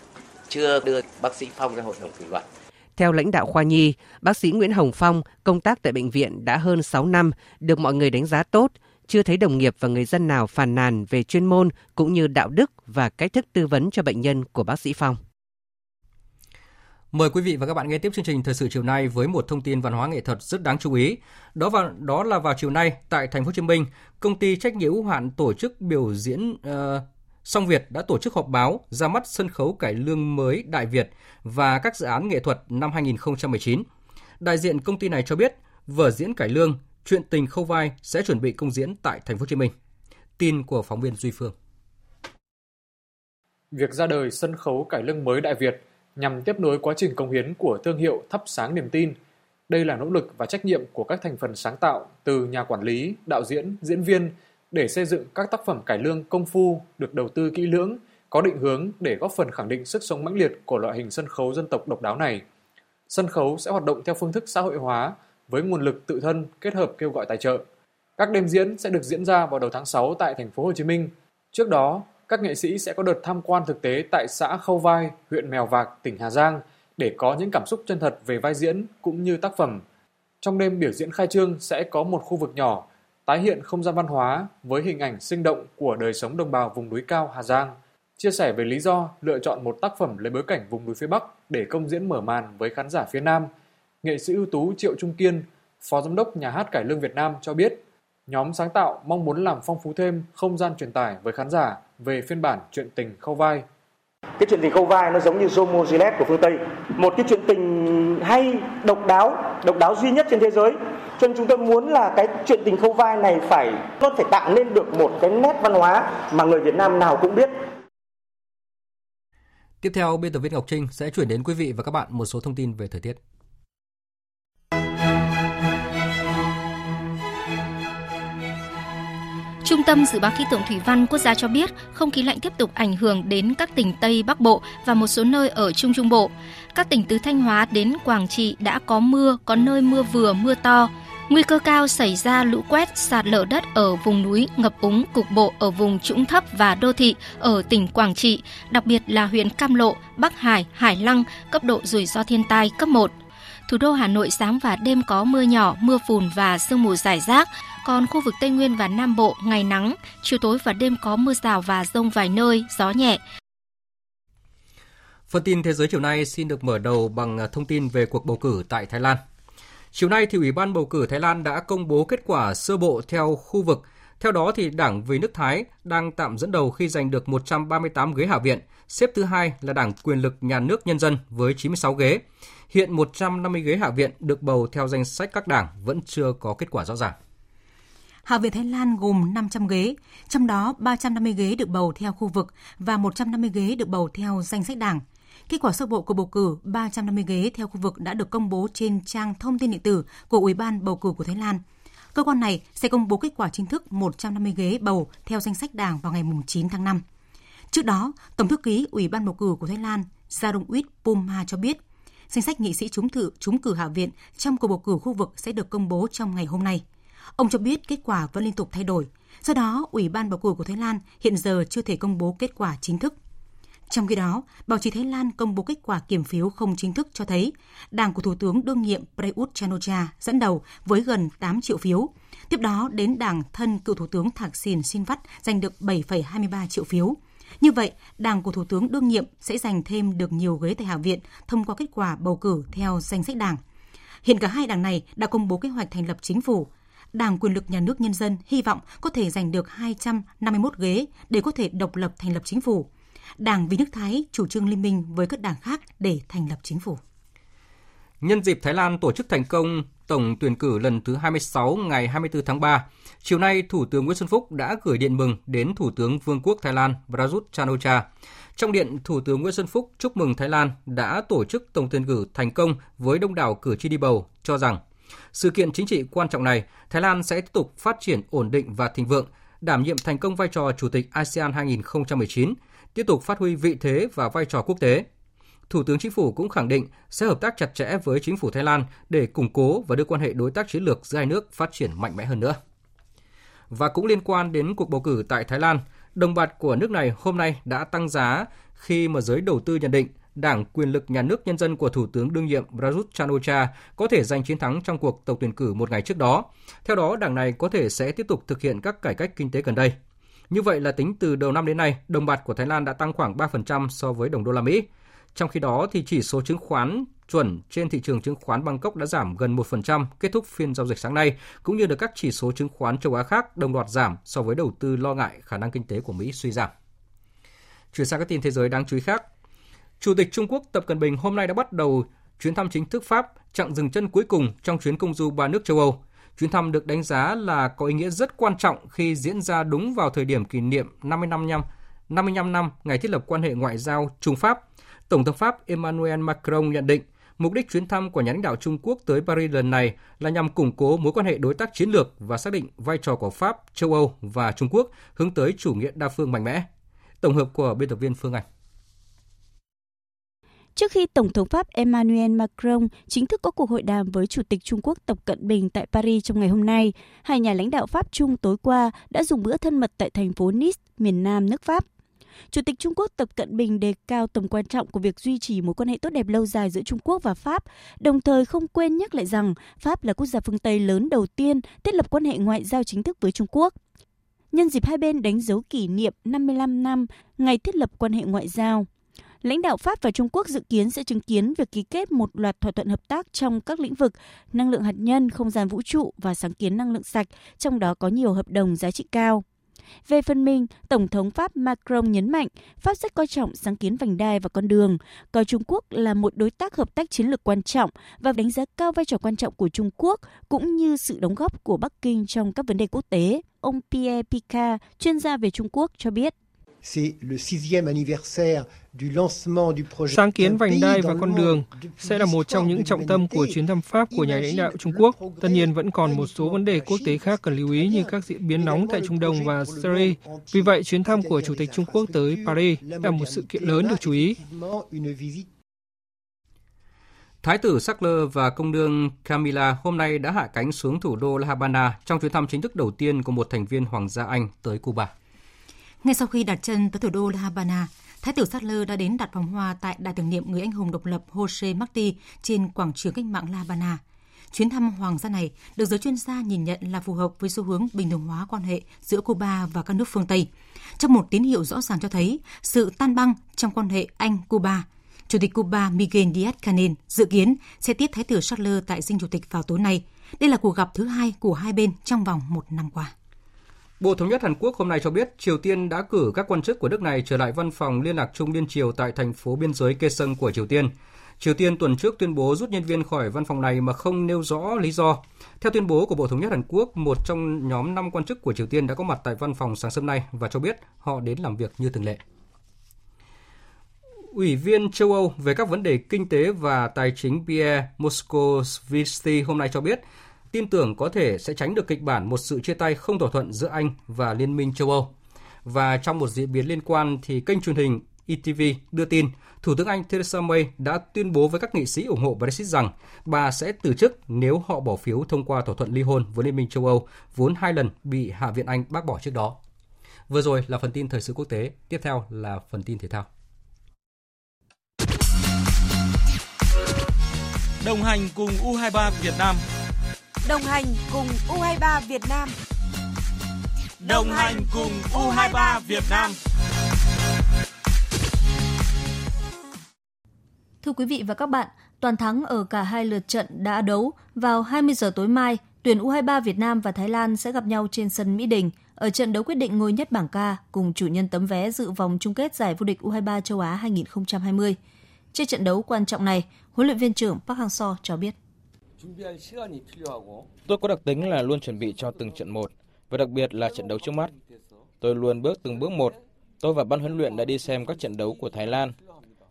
chưa đưa bác sĩ Phong ra hội đồng kỷ luật. Theo lãnh đạo khoa nhi, bác sĩ Nguyễn Hồng Phong công tác tại bệnh viện đã hơn 6 năm, được mọi người đánh giá tốt, chưa thấy đồng nghiệp và người dân nào phàn nàn về chuyên môn cũng như đạo đức và cách thức tư vấn cho bệnh nhân của bác sĩ Phong. Mời quý vị và các bạn nghe tiếp chương trình thời sự chiều nay với một thông tin văn hóa nghệ thuật rất đáng chú ý. Đó và đó là vào chiều nay tại thành phố Hồ Chí Minh, công ty trách nhiệm hữu hạn tổ chức biểu diễn uh, Song Việt đã tổ chức họp báo ra mắt sân khấu cải lương mới Đại Việt và các dự án nghệ thuật năm 2019. Đại diện công ty này cho biết, vở diễn cải lương Chuyện tình khâu vai sẽ chuẩn bị công diễn tại thành phố Hồ Chí Minh. Tin của phóng viên Duy Phương. Việc ra đời sân khấu cải lương mới Đại Việt nhằm tiếp nối quá trình công hiến của thương hiệu thắp sáng niềm tin. Đây là nỗ lực và trách nhiệm của các thành phần sáng tạo từ nhà quản lý, đạo diễn, diễn viên để xây dựng các tác phẩm cải lương công phu được đầu tư kỹ lưỡng, có định hướng để góp phần khẳng định sức sống mãnh liệt của loại hình sân khấu dân tộc độc đáo này. Sân khấu sẽ hoạt động theo phương thức xã hội hóa với nguồn lực tự thân kết hợp kêu gọi tài trợ. Các đêm diễn sẽ được diễn ra vào đầu tháng 6 tại thành phố Hồ Chí Minh. Trước đó, các nghệ sĩ sẽ có đợt tham quan thực tế tại xã Khâu Vai, huyện Mèo Vạc, tỉnh Hà Giang để có những cảm xúc chân thật về vai diễn cũng như tác phẩm. Trong đêm biểu diễn khai trương sẽ có một khu vực nhỏ tái hiện không gian văn hóa với hình ảnh sinh động của đời sống đồng bào vùng núi cao Hà Giang. Chia sẻ về lý do lựa chọn một tác phẩm lấy bối cảnh vùng núi phía Bắc để công diễn mở màn với khán giả phía Nam, nghệ sĩ ưu tú Triệu Trung Kiên, Phó Giám đốc Nhà hát Cải Lương Việt Nam cho biết, nhóm sáng tạo mong muốn làm phong phú thêm không gian truyền tải với khán giả về phiên bản chuyện tình khâu vai. Cái chuyện tình khâu vai nó giống như Romeo Juliet của phương Tây, một cái chuyện tình hay, độc đáo, độc đáo duy nhất trên thế giới. Cho nên chúng tôi muốn là cái chuyện tình khâu vai này phải nó phải tạo nên được một cái nét văn hóa mà người Việt Nam nào cũng biết. Tiếp theo, biên tập viên Ngọc Trinh sẽ chuyển đến quý vị và các bạn một số thông tin về thời tiết. Trung tâm Dự báo Khí tượng Thủy văn Quốc gia cho biết không khí lạnh tiếp tục ảnh hưởng đến các tỉnh Tây Bắc Bộ và một số nơi ở Trung Trung Bộ. Các tỉnh từ Thanh Hóa đến Quảng Trị đã có mưa, có nơi mưa vừa, mưa to. Nguy cơ cao xảy ra lũ quét, sạt lở đất ở vùng núi, ngập úng cục bộ ở vùng trũng thấp và đô thị ở tỉnh Quảng Trị, đặc biệt là huyện Cam Lộ, Bắc Hải, Hải Lăng, cấp độ rủi ro thiên tai cấp 1. Thủ đô Hà Nội sáng và đêm có mưa nhỏ, mưa phùn và sương mù rải rác, còn khu vực Tây Nguyên và Nam Bộ ngày nắng, chiều tối và đêm có mưa rào và rông vài nơi, gió nhẹ. Phần tin thế giới chiều nay xin được mở đầu bằng à, thông tin về cuộc bầu cử tại Thái Lan. Chiều nay thì Ủy ban bầu cử Thái Lan đã công bố kết quả sơ bộ theo khu vực. Theo đó thì Đảng Vì nước Thái đang tạm dẫn đầu khi giành được 138 ghế Hạ viện, xếp thứ hai là Đảng Quyền lực Nhà nước Nhân dân với 96 ghế. Hiện 150 ghế Hạ viện được bầu theo danh sách các đảng vẫn chưa có kết quả rõ ràng. Hạ viện Thái Lan gồm 500 ghế, trong đó 350 ghế được bầu theo khu vực và 150 ghế được bầu theo danh sách đảng. Kết quả sơ bộ của bầu cử 350 ghế theo khu vực đã được công bố trên trang thông tin điện tử của Ủy ban bầu cử của Thái Lan. Cơ quan này sẽ công bố kết quả chính thức 150 ghế bầu theo danh sách đảng vào ngày 9 tháng 5. Trước đó, Tổng thư ký Ủy ban bầu cử của Thái Lan Sarungwit Puma cho biết, danh sách nghị sĩ trúng thử trúng cử Hạ viện trong cuộc bầu cử khu vực sẽ được công bố trong ngày hôm nay. Ông cho biết kết quả vẫn liên tục thay đổi. Do đó, Ủy ban bầu cử của Thái Lan hiện giờ chưa thể công bố kết quả chính thức. Trong khi đó, báo chí Thái Lan công bố kết quả kiểm phiếu không chính thức cho thấy đảng của Thủ tướng đương nhiệm Prayut Chan-o-cha dẫn đầu với gần 8 triệu phiếu. Tiếp đó đến đảng thân cựu Thủ tướng Thạc Sìn Sinvat giành được 7,23 triệu phiếu. Như vậy, đảng của Thủ tướng đương nhiệm sẽ giành thêm được nhiều ghế tại Hạ viện thông qua kết quả bầu cử theo danh sách đảng. Hiện cả hai đảng này đã công bố kế hoạch thành lập chính phủ. Đảng quyền lực nhà nước nhân dân hy vọng có thể giành được 251 ghế để có thể độc lập thành lập chính phủ. Đảng Vì nước Thái chủ trương liên minh với các đảng khác để thành lập chính phủ. Nhân dịp Thái Lan tổ chức thành công tổng tuyển cử lần thứ 26 ngày 24 tháng 3, chiều nay Thủ tướng Nguyễn Xuân Phúc đã gửi điện mừng đến Thủ tướng Vương quốc Thái Lan Prayut chan o Trong điện, Thủ tướng Nguyễn Xuân Phúc chúc mừng Thái Lan đã tổ chức tổng tuyển cử thành công với đông đảo cử tri đi bầu, cho rằng sự kiện chính trị quan trọng này, Thái Lan sẽ tiếp tục phát triển ổn định và thịnh vượng, đảm nhiệm thành công vai trò Chủ tịch ASEAN 2019, tiếp tục phát huy vị thế và vai trò quốc tế. Thủ tướng Chính phủ cũng khẳng định sẽ hợp tác chặt chẽ với chính phủ Thái Lan để củng cố và đưa quan hệ đối tác chiến lược giữa hai nước phát triển mạnh mẽ hơn nữa. Và cũng liên quan đến cuộc bầu cử tại Thái Lan, đồng bạc của nước này hôm nay đã tăng giá khi mà giới đầu tư nhận định Đảng quyền lực nhà nước nhân dân của Thủ tướng đương nhiệm Prayut chan o có thể giành chiến thắng trong cuộc tổng tuyển cử một ngày trước đó. Theo đó, đảng này có thể sẽ tiếp tục thực hiện các cải cách kinh tế gần đây. Như vậy là tính từ đầu năm đến nay, đồng bạc của Thái Lan đã tăng khoảng 3% so với đồng đô la Mỹ. Trong khi đó thì chỉ số chứng khoán chuẩn trên thị trường chứng khoán Bangkok đã giảm gần 1% kết thúc phiên giao dịch sáng nay, cũng như được các chỉ số chứng khoán châu Á khác đồng loạt giảm so với đầu tư lo ngại khả năng kinh tế của Mỹ suy giảm. Chuyển sang các tin thế giới đáng chú ý khác. Chủ tịch Trung Quốc Tập Cận Bình hôm nay đã bắt đầu chuyến thăm chính thức Pháp, chặng dừng chân cuối cùng trong chuyến công du ba nước châu Âu. Chuyến thăm được đánh giá là có ý nghĩa rất quan trọng khi diễn ra đúng vào thời điểm kỷ niệm 55 năm 55 năm ngày thiết lập quan hệ ngoại giao Trung Pháp. Tổng thống Pháp Emmanuel Macron nhận định mục đích chuyến thăm của nhà lãnh đạo Trung Quốc tới Paris lần này là nhằm củng cố mối quan hệ đối tác chiến lược và xác định vai trò của Pháp, châu Âu và Trung Quốc hướng tới chủ nghĩa đa phương mạnh mẽ. Tổng hợp của biên tập viên Phương Anh. Trước khi Tổng thống Pháp Emmanuel Macron chính thức có cuộc hội đàm với Chủ tịch Trung Quốc Tập Cận Bình tại Paris trong ngày hôm nay, hai nhà lãnh đạo Pháp Trung tối qua đã dùng bữa thân mật tại thành phố Nice, miền Nam nước Pháp. Chủ tịch Trung Quốc Tập Cận Bình đề cao tầm quan trọng của việc duy trì mối quan hệ tốt đẹp lâu dài giữa Trung Quốc và Pháp, đồng thời không quên nhắc lại rằng Pháp là quốc gia phương Tây lớn đầu tiên thiết lập quan hệ ngoại giao chính thức với Trung Quốc. Nhân dịp hai bên đánh dấu kỷ niệm 55 năm ngày thiết lập quan hệ ngoại giao, lãnh đạo Pháp và Trung Quốc dự kiến sẽ chứng kiến việc ký kết một loạt thỏa thuận hợp tác trong các lĩnh vực năng lượng hạt nhân, không gian vũ trụ và sáng kiến năng lượng sạch, trong đó có nhiều hợp đồng giá trị cao. Về phần mình, Tổng thống Pháp Macron nhấn mạnh Pháp rất coi trọng sáng kiến vành đai và con đường, coi Trung Quốc là một đối tác hợp tác chiến lược quan trọng và đánh giá cao vai trò quan trọng của Trung Quốc cũng như sự đóng góp của Bắc Kinh trong các vấn đề quốc tế. Ông Pierre Picard, chuyên gia về Trung Quốc, cho biết. Sáng kiến vành đai và con đường sẽ là một trong những trọng tâm của chuyến thăm Pháp của nhà lãnh đạo Trung Quốc. Tất nhiên vẫn còn một số vấn đề quốc tế khác cần lưu ý như các diễn biến nóng tại Trung Đông và Syria. Vì vậy, chuyến thăm của Chủ tịch Trung Quốc tới Paris là một sự kiện lớn được chú ý. Thái tử Sackler và công đương Camilla hôm nay đã hạ cánh xuống thủ đô La Habana trong chuyến thăm chính thức đầu tiên của một thành viên Hoàng gia Anh tới Cuba. Ngay sau khi đặt chân tới thủ đô La Habana, Thái tử Sackler đã đến đặt vòng hoa tại đài tưởng niệm người anh hùng độc lập Jose Marti trên quảng trường cách mạng La Habana. Chuyến thăm hoàng gia này được giới chuyên gia nhìn nhận là phù hợp với xu hướng bình thường hóa quan hệ giữa Cuba và các nước phương Tây. Trong một tín hiệu rõ ràng cho thấy sự tan băng trong quan hệ Anh-Cuba, Chủ tịch Cuba Miguel Díaz-Canel dự kiến sẽ tiếp Thái tử Sackler tại dinh chủ tịch vào tối nay. Đây là cuộc gặp thứ hai của hai bên trong vòng một năm qua. Bộ Thống nhất Hàn Quốc hôm nay cho biết Triều Tiên đã cử các quan chức của nước này trở lại văn phòng liên lạc chung liên triều tại thành phố biên giới Kaesong của Triều Tiên. Triều Tiên tuần trước tuyên bố rút nhân viên khỏi văn phòng này mà không nêu rõ lý do. Theo tuyên bố của Bộ Thống nhất Hàn Quốc, một trong nhóm 5 quan chức của Triều Tiên đã có mặt tại văn phòng sáng sớm nay và cho biết họ đến làm việc như thường lệ. Ủy viên châu Âu về các vấn đề kinh tế và tài chính Pierre Moscovici hôm nay cho biết tin tưởng có thể sẽ tránh được kịch bản một sự chia tay không thỏa thuận giữa Anh và Liên minh châu Âu. Và trong một diễn biến liên quan thì kênh truyền hình ETV đưa tin Thủ tướng Anh Theresa May đã tuyên bố với các nghị sĩ ủng hộ Brexit rằng bà sẽ từ chức nếu họ bỏ phiếu thông qua thỏa thuận ly hôn với Liên minh châu Âu, vốn hai lần bị Hạ viện Anh bác bỏ trước đó. Vừa rồi là phần tin thời sự quốc tế, tiếp theo là phần tin thể thao. Đồng hành cùng U23 Việt Nam Đồng hành cùng U23 Việt Nam. Đồng hành cùng U23 Việt Nam. Thưa quý vị và các bạn, toàn thắng ở cả hai lượt trận đã đấu vào 20 giờ tối mai, tuyển U23 Việt Nam và Thái Lan sẽ gặp nhau trên sân Mỹ Đình ở trận đấu quyết định ngôi nhất bảng K cùng chủ nhân tấm vé dự vòng chung kết giải vô địch U23 châu Á 2020. Trên trận đấu quan trọng này, huấn luyện viên trưởng Park Hang-seo cho biết. Tôi có đặc tính là luôn chuẩn bị cho từng trận một, và đặc biệt là trận đấu trước mắt. Tôi luôn bước từng bước một. Tôi và ban huấn luyện đã đi xem các trận đấu của Thái Lan.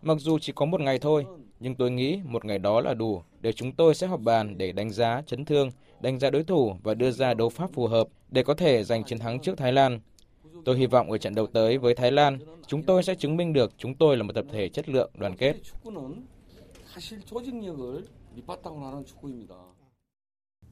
Mặc dù chỉ có một ngày thôi, nhưng tôi nghĩ một ngày đó là đủ để chúng tôi sẽ họp bàn để đánh giá chấn thương, đánh giá đối thủ và đưa ra đấu pháp phù hợp để có thể giành chiến thắng trước Thái Lan. Tôi hy vọng ở trận đấu tới với Thái Lan, chúng tôi sẽ chứng minh được chúng tôi là một tập thể chất lượng đoàn kết.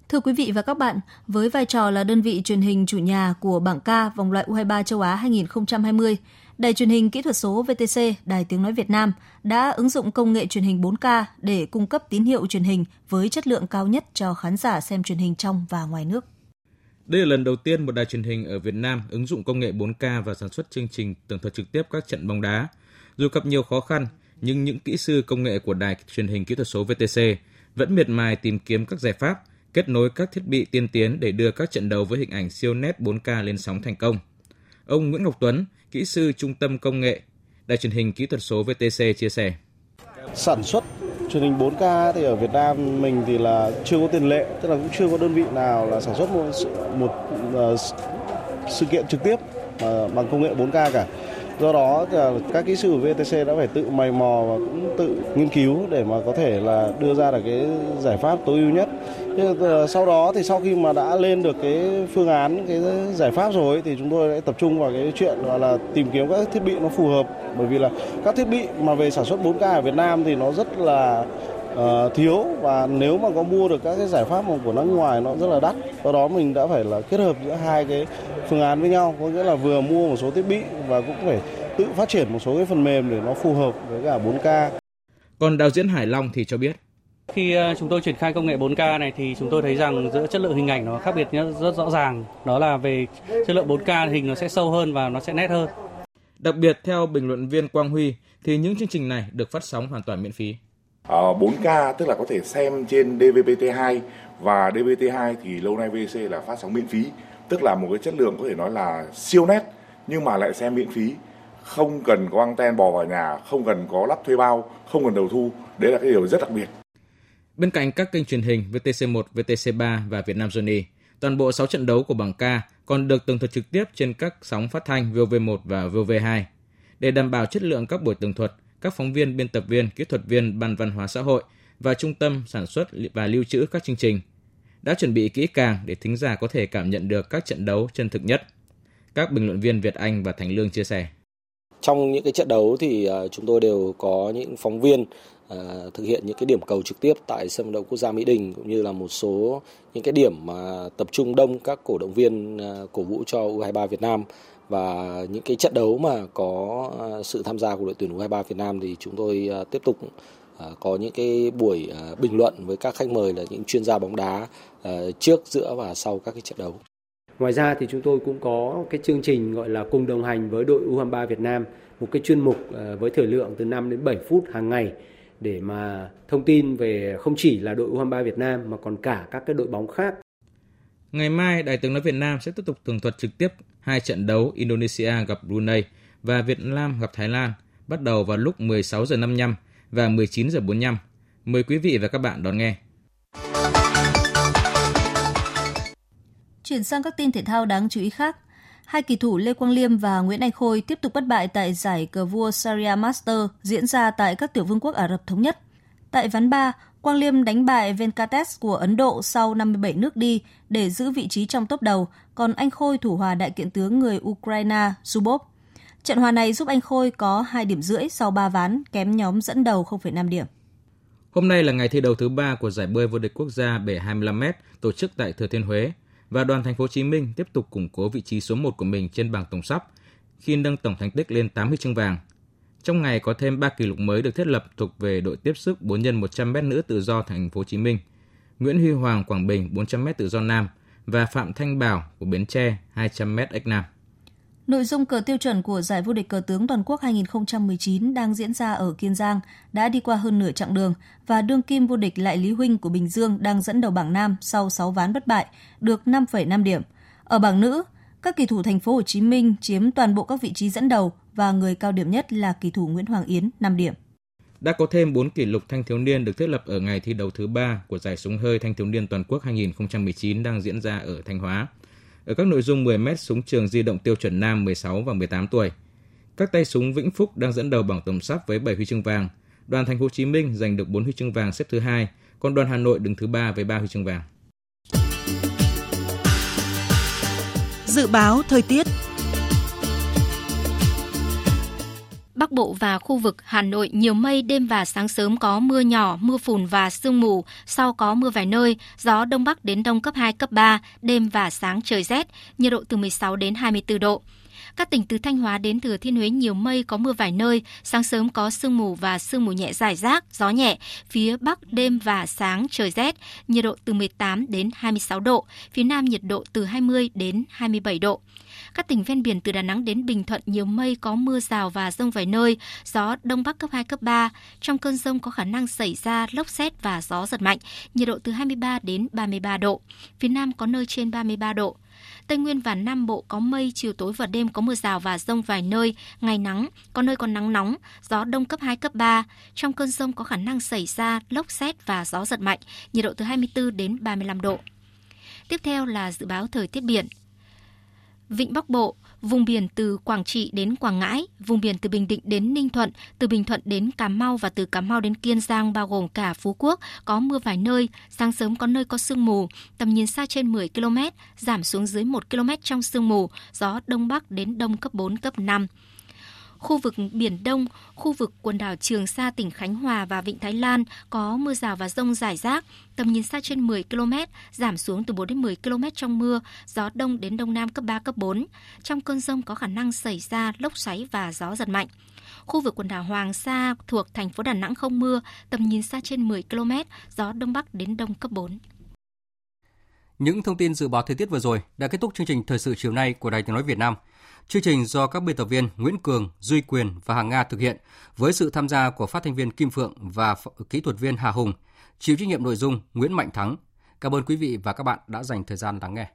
Thưa quý vị và các bạn, với vai trò là đơn vị truyền hình chủ nhà của bảng K vòng loại U23 châu Á 2020, Đài truyền hình kỹ thuật số VTC, Đài Tiếng Nói Việt Nam đã ứng dụng công nghệ truyền hình 4K để cung cấp tín hiệu truyền hình với chất lượng cao nhất cho khán giả xem truyền hình trong và ngoài nước. Đây là lần đầu tiên một đài truyền hình ở Việt Nam ứng dụng công nghệ 4K và sản xuất chương trình tường thuật trực tiếp các trận bóng đá. Dù gặp nhiều khó khăn, nhưng những kỹ sư công nghệ của đài truyền hình kỹ thuật số VTC vẫn miệt mài tìm kiếm các giải pháp, kết nối các thiết bị tiên tiến để đưa các trận đấu với hình ảnh siêu nét 4K lên sóng thành công. Ông Nguyễn Ngọc Tuấn, kỹ sư Trung tâm Công nghệ, Đài truyền hình kỹ thuật số VTC chia sẻ. Sản xuất truyền hình 4K thì ở Việt Nam mình thì là chưa có tiền lệ, tức là cũng chưa có đơn vị nào là sản xuất một một uh, sự kiện trực tiếp uh, bằng công nghệ 4K cả do đó các kỹ sư của VTC đã phải tự mày mò và cũng tự nghiên cứu để mà có thể là đưa ra được cái giải pháp tối ưu nhất. Ờ, sau đó thì sau khi mà đã lên được cái phương án, cái giải pháp rồi thì chúng tôi sẽ tập trung vào cái chuyện gọi là tìm kiếm các thiết bị nó phù hợp. Bởi vì là các thiết bị mà về sản xuất 4K ở Việt Nam thì nó rất là uh, thiếu và nếu mà có mua được các cái giải pháp của nước ngoài nó rất là đắt do đó mình đã phải là kết hợp giữa hai cái phương án với nhau có nghĩa là vừa mua một số thiết bị và cũng phải tự phát triển một số cái phần mềm để nó phù hợp với cả 4K. Còn đạo diễn Hải Long thì cho biết khi ờ, chúng tôi triển khai công nghệ 4K này thì chúng tôi thấy rằng giữa chất lượng hình ảnh nó khác biệt rất rõ ràng. Đó là về chất lượng 4K hình nó sẽ sâu hơn và nó sẽ nét hơn. Đặc biệt theo bình luận viên Quang Huy thì những chương trình này được phát sóng hoàn toàn miễn phí. À, 4K tức là có thể xem trên DVB-T2 và DVB-T2 thì lâu nay VC là phát sóng miễn phí. Tức là một cái chất lượng có thể nói là siêu nét nhưng mà lại xem miễn phí. Không cần có anten bò vào nhà không cần có lắp thuê bao không cần đầu thu. Đấy là cái điều rất đặc biệt. Bên cạnh các kênh truyền hình VTC1, VTC3 và Vietnam Journey, toàn bộ 6 trận đấu của bảng K còn được tường thuật trực tiếp trên các sóng phát thanh VOV1 và VOV2. Để đảm bảo chất lượng các buổi tường thuật, các phóng viên, biên tập viên, kỹ thuật viên Ban Văn hóa xã hội và Trung tâm sản xuất và lưu trữ các chương trình đã chuẩn bị kỹ càng để thính giả có thể cảm nhận được các trận đấu chân thực nhất. Các bình luận viên Việt Anh và Thành Lương chia sẻ. Trong những cái trận đấu thì à, chúng tôi đều có những phóng viên à, thực hiện những cái điểm cầu trực tiếp tại sân vận động quốc gia Mỹ Đình cũng như là một số những cái điểm mà tập trung đông các cổ động viên à, cổ vũ cho U23 Việt Nam và những cái trận đấu mà có sự tham gia của đội tuyển U23 Việt Nam thì chúng tôi tiếp tục có những cái buổi bình luận với các khách mời là những chuyên gia bóng đá trước giữa và sau các cái trận đấu. Ngoài ra thì chúng tôi cũng có cái chương trình gọi là cùng đồng hành với đội U23 Việt Nam, một cái chuyên mục ờ, với thời lượng từ 5 đến 7 phút hàng ngày để mà thông tin về không chỉ là đội U23 Việt Nam mà còn cả các cái đội bóng khác. Ngày mai, Đài tiếng nói Việt Nam sẽ tiếp tục tường thuật trực tiếp hai trận đấu Indonesia gặp Brunei và Việt Nam gặp Thái Lan, bắt đầu vào lúc 16 giờ 55 và 19 giờ 45. Mời quý vị và các bạn đón nghe. Chuyển sang các tin thể thao đáng chú ý khác. Hai kỳ thủ Lê Quang Liêm và Nguyễn Anh Khôi tiếp tục bất bại tại giải cờ vua Sharia Master diễn ra tại các tiểu vương quốc Ả Rập Thống Nhất. Tại ván 3, Quang Liêm đánh bại Venkates của Ấn Độ sau 57 nước đi để giữ vị trí trong top đầu, còn anh Khôi thủ hòa đại kiện tướng người Ukraine Zubov. Trận hòa này giúp anh Khôi có 2 điểm rưỡi sau 3 ván, kém nhóm dẫn đầu 0,5 điểm. Hôm nay là ngày thi đấu thứ ba của giải bơi vô địch quốc gia bể 25m tổ chức tại Thừa Thiên Huế và đoàn thành phố Hồ Chí Minh tiếp tục củng cố vị trí số 1 của mình trên bảng tổng sắp khi nâng tổng thành tích lên 80 chương vàng. Trong ngày có thêm 3 kỷ lục mới được thiết lập thuộc về đội tiếp sức 4 x 100m nữ tự do thành phố Hồ Chí Minh. Nguyễn Huy Hoàng Quảng Bình 400m tự do nam và Phạm Thanh Bảo của Bến Tre 200m ếch nam. Nội dung cờ tiêu chuẩn của giải vô địch cờ tướng toàn quốc 2019 đang diễn ra ở Kiên Giang đã đi qua hơn nửa chặng đường và đương kim vô địch lại Lý Huynh của Bình Dương đang dẫn đầu bảng nam sau 6 ván bất bại, được 5,5 điểm. Ở bảng nữ, các kỳ thủ thành phố Hồ Chí Minh chiếm toàn bộ các vị trí dẫn đầu và người cao điểm nhất là kỳ thủ Nguyễn Hoàng Yến 5 điểm. Đã có thêm 4 kỷ lục thanh thiếu niên được thiết lập ở ngày thi đấu thứ ba của giải súng hơi thanh thiếu niên toàn quốc 2019 đang diễn ra ở Thanh Hóa ở các nội dung 10m súng trường di động tiêu chuẩn nam 16 và 18 tuổi. Các tay súng Vĩnh Phúc đang dẫn đầu bảng tổng sắp với 7 huy chương vàng. Đoàn Thành phố Hồ Chí Minh giành được 4 huy chương vàng xếp thứ hai, còn đoàn Hà Nội đứng thứ ba với 3 huy chương vàng. Dự báo thời tiết Bắc Bộ và khu vực Hà Nội nhiều mây, đêm và sáng sớm có mưa nhỏ, mưa phùn và sương mù, sau có mưa vài nơi, gió đông bắc đến đông cấp 2, cấp 3, đêm và sáng trời rét, nhiệt độ từ 16 đến 24 độ. Các tỉnh từ Thanh Hóa đến Thừa Thiên Huế nhiều mây có mưa vài nơi, sáng sớm có sương mù và sương mù nhẹ rải rác, gió nhẹ, phía Bắc đêm và sáng trời rét, nhiệt độ từ 18 đến 26 độ, phía Nam nhiệt độ từ 20 đến 27 độ. Các tỉnh ven biển từ Đà Nẵng đến Bình Thuận nhiều mây có mưa rào và rông vài nơi, gió đông bắc cấp 2 cấp 3. Trong cơn rông có khả năng xảy ra lốc xét và gió giật mạnh, nhiệt độ từ 23 đến 33 độ. Phía Nam có nơi trên 33 độ. Tây Nguyên và Nam Bộ có mây, chiều tối và đêm có mưa rào và rông vài nơi, ngày nắng, có nơi còn nắng nóng, gió đông cấp 2, cấp 3. Trong cơn rông có khả năng xảy ra lốc xét và gió giật mạnh, nhiệt độ từ 24 đến 35 độ. Tiếp theo là dự báo thời tiết biển. Vịnh Bắc Bộ, vùng biển từ Quảng Trị đến Quảng Ngãi, vùng biển từ Bình Định đến Ninh Thuận, từ Bình Thuận đến Cà Mau và từ Cà Mau đến Kiên Giang bao gồm cả Phú Quốc có mưa vài nơi, sáng sớm có nơi có sương mù, tầm nhìn xa trên 10 km, giảm xuống dưới 1 km trong sương mù, gió đông bắc đến đông cấp 4 cấp 5 khu vực Biển Đông, khu vực quần đảo Trường Sa, tỉnh Khánh Hòa và Vịnh Thái Lan có mưa rào và rông rải rác, tầm nhìn xa trên 10 km, giảm xuống từ 4 đến 10 km trong mưa, gió đông đến đông nam cấp 3, cấp 4. Trong cơn rông có khả năng xảy ra lốc xoáy và gió giật mạnh. Khu vực quần đảo Hoàng Sa thuộc thành phố Đà Nẵng không mưa, tầm nhìn xa trên 10 km, gió đông bắc đến đông cấp 4. Những thông tin dự báo thời tiết vừa rồi đã kết thúc chương trình thời sự chiều nay của Đài Tiếng nói Việt Nam. Chương trình do các biên tập viên Nguyễn Cường, Duy Quyền và Hàng Nga thực hiện với sự tham gia của phát thanh viên Kim Phượng và kỹ thuật viên Hà Hùng, chịu trách nhiệm nội dung Nguyễn Mạnh Thắng. Cảm ơn quý vị và các bạn đã dành thời gian lắng nghe.